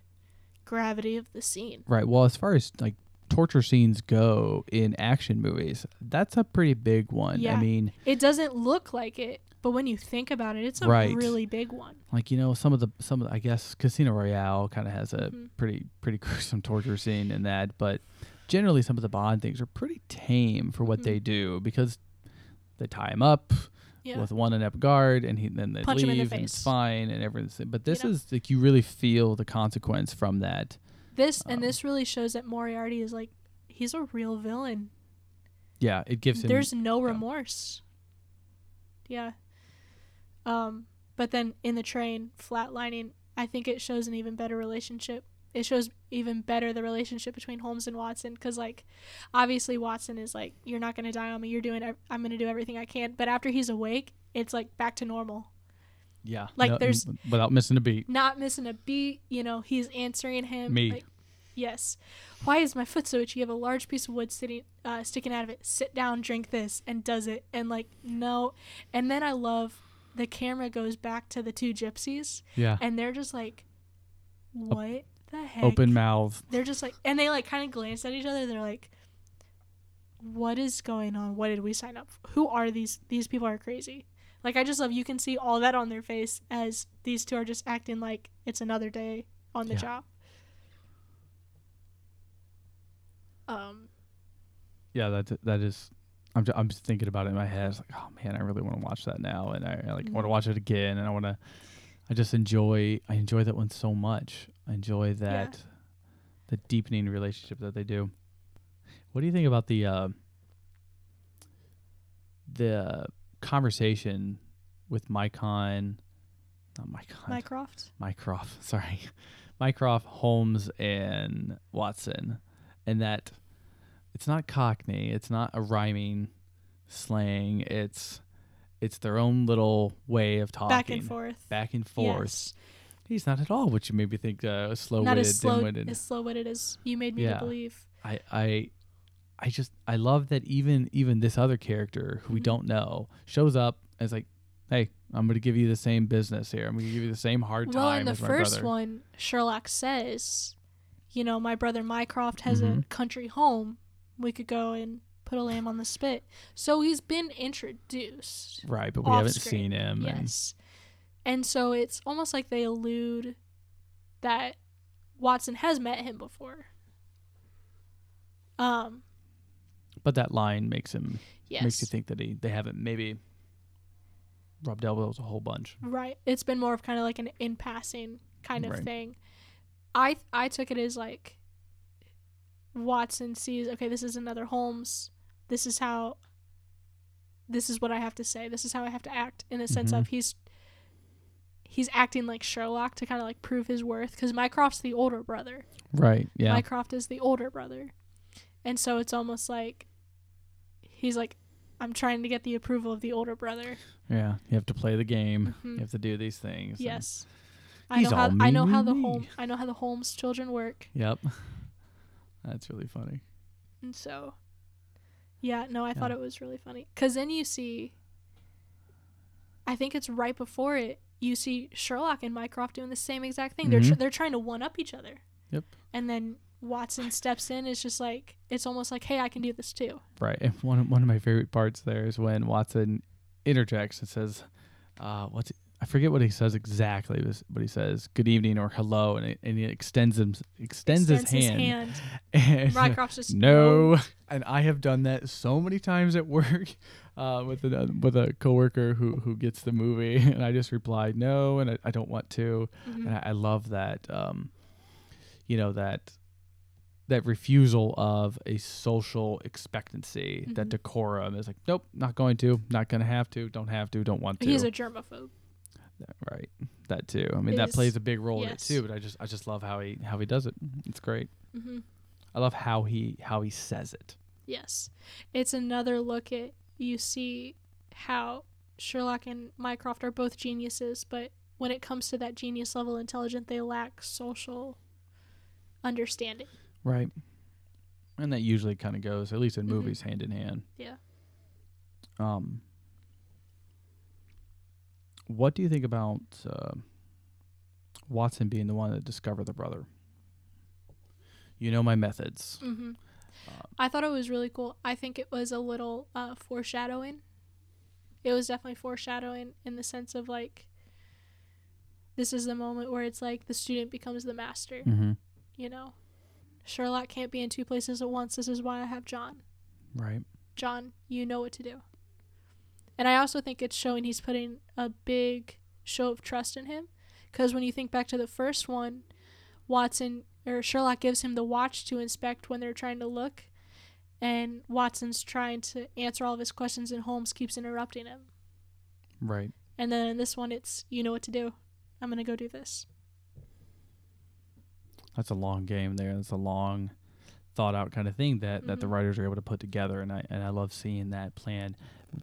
[SPEAKER 1] gravity of the scene.
[SPEAKER 2] right. Well, as far as like torture scenes go in action movies, that's a pretty big one.
[SPEAKER 1] Yeah.
[SPEAKER 2] I mean,
[SPEAKER 1] It doesn't look like it, but when you think about it, it's a
[SPEAKER 2] Right.
[SPEAKER 1] really big one.
[SPEAKER 2] like you know some of the some of the, I guess Casino Royale kind of has a
[SPEAKER 1] Mhm.
[SPEAKER 2] pretty pretty gruesome torture scene in that, but generally some of the Bond things are pretty tame for what
[SPEAKER 1] Mhm.
[SPEAKER 2] they do because they tie him up
[SPEAKER 1] Yeah.
[SPEAKER 2] with one inept guard and he then they
[SPEAKER 1] Punch him in
[SPEAKER 2] leave
[SPEAKER 1] the
[SPEAKER 2] and it's fine and everything. But this
[SPEAKER 1] know?
[SPEAKER 2] is like you really feel the consequence from that.
[SPEAKER 1] This and
[SPEAKER 2] Um,
[SPEAKER 1] this really shows that Moriarty is like he's a real villain.
[SPEAKER 2] Yeah, it gives him
[SPEAKER 1] There's no
[SPEAKER 2] yeah.
[SPEAKER 1] remorse. Yeah. Um, but then in the train, flatlining, I think it shows an even better relationship. It shows even better the relationship between Holmes and Watson because, like, obviously Watson is like, "You're not gonna die on me. You're doing. ev- I'm gonna do everything I can." But after he's awake, it's like back to normal.
[SPEAKER 2] yeah
[SPEAKER 1] like,
[SPEAKER 2] no-
[SPEAKER 1] there's-
[SPEAKER 2] m- without missing a beat.
[SPEAKER 1] Not missing a beat. You know, he's answering him.
[SPEAKER 2] Me.
[SPEAKER 1] Like, yes. Why is my foot so itchy? You have a large piece of wood sitting, uh, sticking out of it. Sit down, drink this, and does it. And like, no. And then I love the camera goes back to the two gypsies,
[SPEAKER 2] Yeah,
[SPEAKER 1] and they're just like, what the heck?
[SPEAKER 2] open mouth.
[SPEAKER 1] They're just like, and they like kind of glance at each other. They're like, what is going on? What did we sign up? For? Who are these? These people are crazy. Like I just love you can see all that on their face as these two are just acting like it's another day on the
[SPEAKER 2] Yeah.
[SPEAKER 1] job. Um,
[SPEAKER 2] Yeah, that that is. I'm ju- I'm just thinking about it in my head. It's like, oh man, I really want to watch that now, and I, I like want to watch it again, and I want to. I just enjoy. I enjoy that one so much. I enjoy that, the deepening relationship that they do. What do you think about the uh, the conversation with Mycon? Not Mycon.
[SPEAKER 1] Mycroft.
[SPEAKER 2] Mycroft, sorry, Mycroft, Holmes, and Watson, and that it's not Cockney, it's not a rhyming slang, it's it's their own little way of talking,
[SPEAKER 1] Back and forth.
[SPEAKER 2] back and forth.
[SPEAKER 1] Yes.
[SPEAKER 2] He's not at all what you made me think uh, slow
[SPEAKER 1] Not
[SPEAKER 2] witted,
[SPEAKER 1] as slow
[SPEAKER 2] dim-witted.
[SPEAKER 1] as slow witted as you made me
[SPEAKER 2] Yeah.
[SPEAKER 1] to believe.
[SPEAKER 2] I I I just I love that even even this other character who we
[SPEAKER 1] Mhm.
[SPEAKER 2] don't know shows up as like, hey, I'm going to give you the same business here. I'm going to give you the same hard
[SPEAKER 1] Well,
[SPEAKER 2] time Well
[SPEAKER 1] in the first
[SPEAKER 2] brother.
[SPEAKER 1] one, Sherlock says, you know, my brother Mycroft has a
[SPEAKER 2] Mhm.
[SPEAKER 1] country home. We could go and put a lamb on the spit. So he's been introduced.
[SPEAKER 2] Right, but we haven't
[SPEAKER 1] screen.
[SPEAKER 2] seen him.
[SPEAKER 1] Yes. And so it's almost like they allude that Watson has met him before. Um,
[SPEAKER 2] but that line makes him
[SPEAKER 1] yes.
[SPEAKER 2] makes you think that he they haven't maybe rubbed elbows a whole bunch.
[SPEAKER 1] Right. It's been more of kind of like an in passing kind of
[SPEAKER 2] Right.
[SPEAKER 1] thing. I I took it as like Watson sees okay, this is another Holmes. This is how this is what I have to say. This is how I have to act in the sense
[SPEAKER 2] Mhm.
[SPEAKER 1] of he's he's acting like Sherlock to kind of like prove his worth cuz Mycroft's the older brother.
[SPEAKER 2] Right. Yeah.
[SPEAKER 1] Mycroft is the older brother. And so it's almost like he's like I'm trying to get the approval of the older brother.
[SPEAKER 2] yeah. You have to play the game.
[SPEAKER 1] Mhm.
[SPEAKER 2] You have to do these things.
[SPEAKER 1] Yes. I know how I know how the
[SPEAKER 2] me.
[SPEAKER 1] home I know how the Holmes children work.
[SPEAKER 2] Yep. That's really funny.
[SPEAKER 1] And so, yeah, no, I thought it was really funny. Because then you see, I think it's right before it, you see Sherlock and Mycroft doing the same exact thing. They're, tr-
[SPEAKER 2] Mhm.
[SPEAKER 1] they're trying to one up each other.
[SPEAKER 2] Yep.
[SPEAKER 1] And then Watson steps in. It's just like, it's almost like, hey, I can do this too.
[SPEAKER 2] Right. And one of- one of my favorite parts there is when Watson interjects and says, uh, "What's I forget what he says exactly, but he says good evening or hello, and, it, and he extends him extends,
[SPEAKER 1] Extends
[SPEAKER 2] his, hand.
[SPEAKER 1] hand.
[SPEAKER 2] And
[SPEAKER 1] just,
[SPEAKER 2] no, and I have done that so many times at work uh, with a with a coworker who who gets the movie, and I just replied no, and I, I don't want to,
[SPEAKER 1] Mhm.
[SPEAKER 2] and I, I love that. Um, you know that that refusal of a social expectancy, that
[SPEAKER 1] Mhm.
[SPEAKER 2] decorum is like, nope, not going to, not gonna have to, don't have to, don't want to.
[SPEAKER 1] He's a germaphobe.
[SPEAKER 2] Right, that too. I mean, that
[SPEAKER 1] Is-
[SPEAKER 2] plays a big role
[SPEAKER 1] yes.
[SPEAKER 2] in it too. But I just I just love how he how he does it. It's great.
[SPEAKER 1] hmm
[SPEAKER 2] I love how he how he says it.
[SPEAKER 1] Yes. It's another look at, you see how Sherlock and Mycroft are both geniuses, but when it comes to that genius level intelligence, they lack social understanding.
[SPEAKER 2] Right. And that usually kind of goes, at least in
[SPEAKER 1] Mhm.
[SPEAKER 2] movies, hand in hand.
[SPEAKER 1] Yeah.
[SPEAKER 2] Um, what do you think about uh, Watson being the one that discovered the brother? You know my methods.
[SPEAKER 1] hmm
[SPEAKER 2] Uh,
[SPEAKER 1] I thought it was really cool. I think it was a little uh, foreshadowing. It was definitely foreshadowing in the sense of like, this is the moment where it's like the student becomes the master.
[SPEAKER 2] mm-hmm.
[SPEAKER 1] You know, Sherlock can't be in two places at once. This is why I have John.
[SPEAKER 2] Right.
[SPEAKER 1] John, you know what to do. And I also think it's showing he's putting a big show of trust in him. Because when you think back to the first one, Watson or Sherlock gives him the watch to inspect when they're trying to look. And Watson's trying to answer all of his questions, and Holmes keeps interrupting him.
[SPEAKER 2] Right.
[SPEAKER 1] And then in this one, it's, you know what to do. I'm going to go do this.
[SPEAKER 2] That's a long game there. That's a long, thought out kind of thing that, that the
[SPEAKER 1] Mhm.
[SPEAKER 2] writers are able to put together, and I and I love seeing that plan.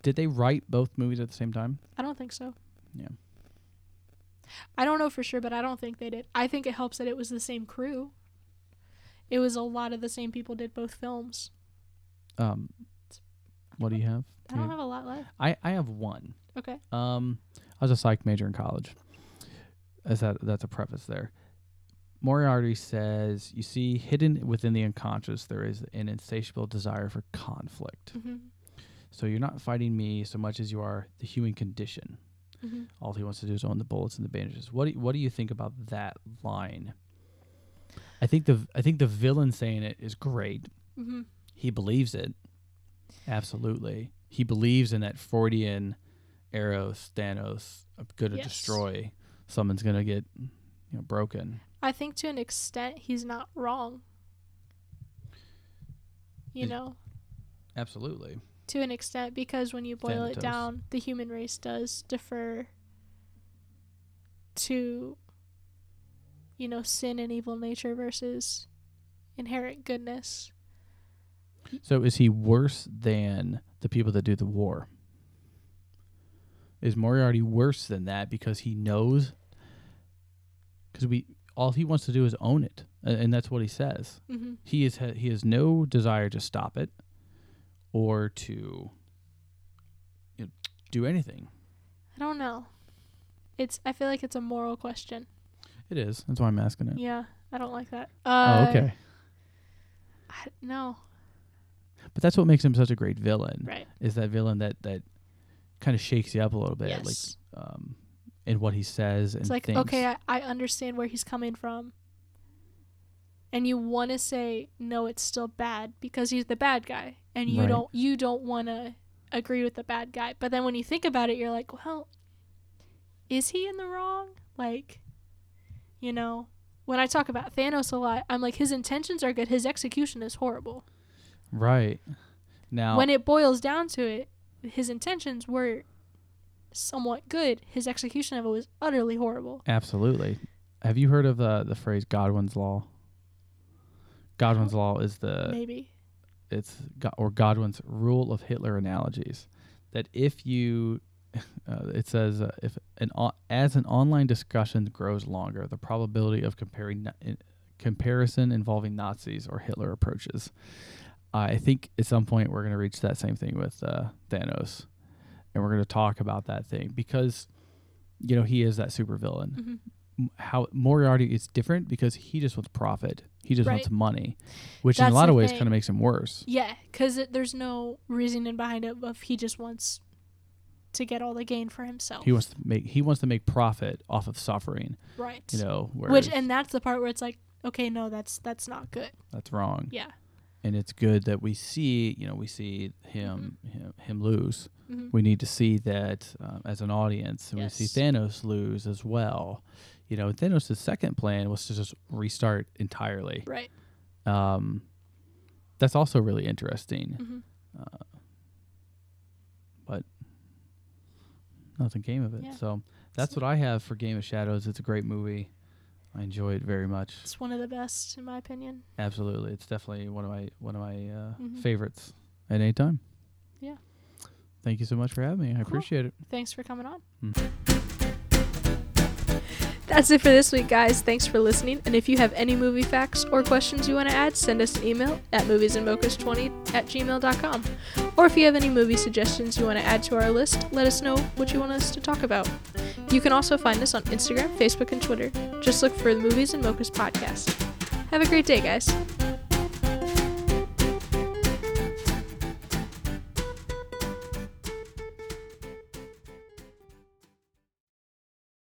[SPEAKER 2] Did they write both movies at the same time?
[SPEAKER 1] I don't think so.
[SPEAKER 2] Yeah.
[SPEAKER 1] I don't know for sure, but I don't think they did. I think it helps that it was the same crew. It was a lot of the same people did both films.
[SPEAKER 2] Um, what do you have?
[SPEAKER 1] I don't have a lot left.
[SPEAKER 2] I I have one.
[SPEAKER 1] Okay.
[SPEAKER 2] Um, I was a psych major in college. As that that's a preface there. Moriarty says, "You see, hidden within the unconscious, there is an insatiable desire for conflict.
[SPEAKER 1] hmm
[SPEAKER 2] So you're not fighting me so much as you are the human condition.
[SPEAKER 1] hmm
[SPEAKER 2] All he wants to do is own the bullets and the bandages. What do you, what do you think about that line? I think the I think the villain saying it is great.
[SPEAKER 1] hmm
[SPEAKER 2] He believes it. Absolutely. He believes in that Freudian Eros, Thanos, going to
[SPEAKER 1] Yes.
[SPEAKER 2] destroy. Someone's going to get you know broken.
[SPEAKER 1] I think to an extent he's not wrong. You
[SPEAKER 2] Is-
[SPEAKER 1] know,
[SPEAKER 2] Absolutely.
[SPEAKER 1] To an extent, because when you boil it down, the human race does defer to, you know, sin and evil nature versus inherent goodness.
[SPEAKER 2] So is he worse than the people that do the war? Is Moriarty worse than that because he knows? Because we all he wants to do is own it, and that's what he says.
[SPEAKER 1] hmm
[SPEAKER 2] He is he has no desire to stop it, or to you know, do anything.
[SPEAKER 1] I don't know. It's. I feel like it's a moral question.
[SPEAKER 2] It is. That's why I'm asking it.
[SPEAKER 1] Yeah, I don't like that.
[SPEAKER 2] Oh,
[SPEAKER 1] Uh,
[SPEAKER 2] okay.
[SPEAKER 1] I, no,
[SPEAKER 2] But that's what makes him such a great villain.
[SPEAKER 1] right.
[SPEAKER 2] Is that villain that that kind of shakes you up a little bit,
[SPEAKER 1] Yes.
[SPEAKER 2] like um, in what he says and
[SPEAKER 1] It's like,
[SPEAKER 2] thinks.
[SPEAKER 1] okay, I, I understand where he's coming from. And you want to say no, it's still bad because he's the bad guy, and you
[SPEAKER 2] Right.
[SPEAKER 1] don't you don't want to agree with the bad guy. But then when you think about it, you're like, well, is he in the wrong? Like, you know, when I talk about Thanos a lot, I'm like his intentions are good, his execution is horrible.
[SPEAKER 2] Right. Now,
[SPEAKER 1] When it boils down to it, his intentions were somewhat good. His execution of it was utterly horrible.
[SPEAKER 2] absolutely. Have you heard of the the phrase Godwin's law? Godwin's law is the
[SPEAKER 1] Maybe.
[SPEAKER 2] it's or Godwin's rule of Hitler analogies that if you uh, it says uh, if an o- as an online discussion grows longer, the probability of comparing na- in- comparison involving Nazis or Hitler approaches. I think at some point we're going to reach that same thing with uh, Thanos, and we're going to talk about that thing because you know he is that supervillain.
[SPEAKER 1] hmm
[SPEAKER 2] M- How Moriarty is different because he just wants profit. He just
[SPEAKER 1] Right.
[SPEAKER 2] wants money, which in a lot of ways kind of makes him worse.
[SPEAKER 1] Yeah, because there's no reasoning behind it of he just wants to get all the gain for himself.
[SPEAKER 2] He wants to make he wants to make profit off of suffering.
[SPEAKER 1] right.
[SPEAKER 2] You know,
[SPEAKER 1] Which and that's the part where it's like, okay, no, that's that's not good.
[SPEAKER 2] that's wrong.
[SPEAKER 1] Yeah.
[SPEAKER 2] And it's good that we see, you know, we see him him, him lose.
[SPEAKER 1] hmm
[SPEAKER 2] We need to see that um, as an audience, and we see Thanos lose as well. You know, Thanos' second plan was to just restart entirely.
[SPEAKER 1] Right.
[SPEAKER 2] Um, that's also really interesting.
[SPEAKER 1] hmm
[SPEAKER 2] Nothing came of it.
[SPEAKER 1] Yeah.
[SPEAKER 2] So that's what I have for Game of Shadows. It's a great movie. I enjoy it very much.
[SPEAKER 1] It's one of the best in my opinion.
[SPEAKER 2] Absolutely, it's definitely one of my one of my uh,
[SPEAKER 1] Mhm.
[SPEAKER 2] favorites at any time.
[SPEAKER 1] Yeah.
[SPEAKER 2] Thank you so much for having me. I
[SPEAKER 1] Cool.
[SPEAKER 2] appreciate it.
[SPEAKER 1] Thanks for coming on.
[SPEAKER 2] Mm.
[SPEAKER 1] That's it for this week, guys. Thanks for listening. And if you have any movie facts or questions you want to add, send us an email at moviesandmochas20 at gmail.com. Or if you have any movie suggestions you want to add to our list, let us know what you want us to talk about. You can also find us on Instagram, Facebook, and Twitter. Just look for the Movies and Mochas podcast. Have a great day, guys.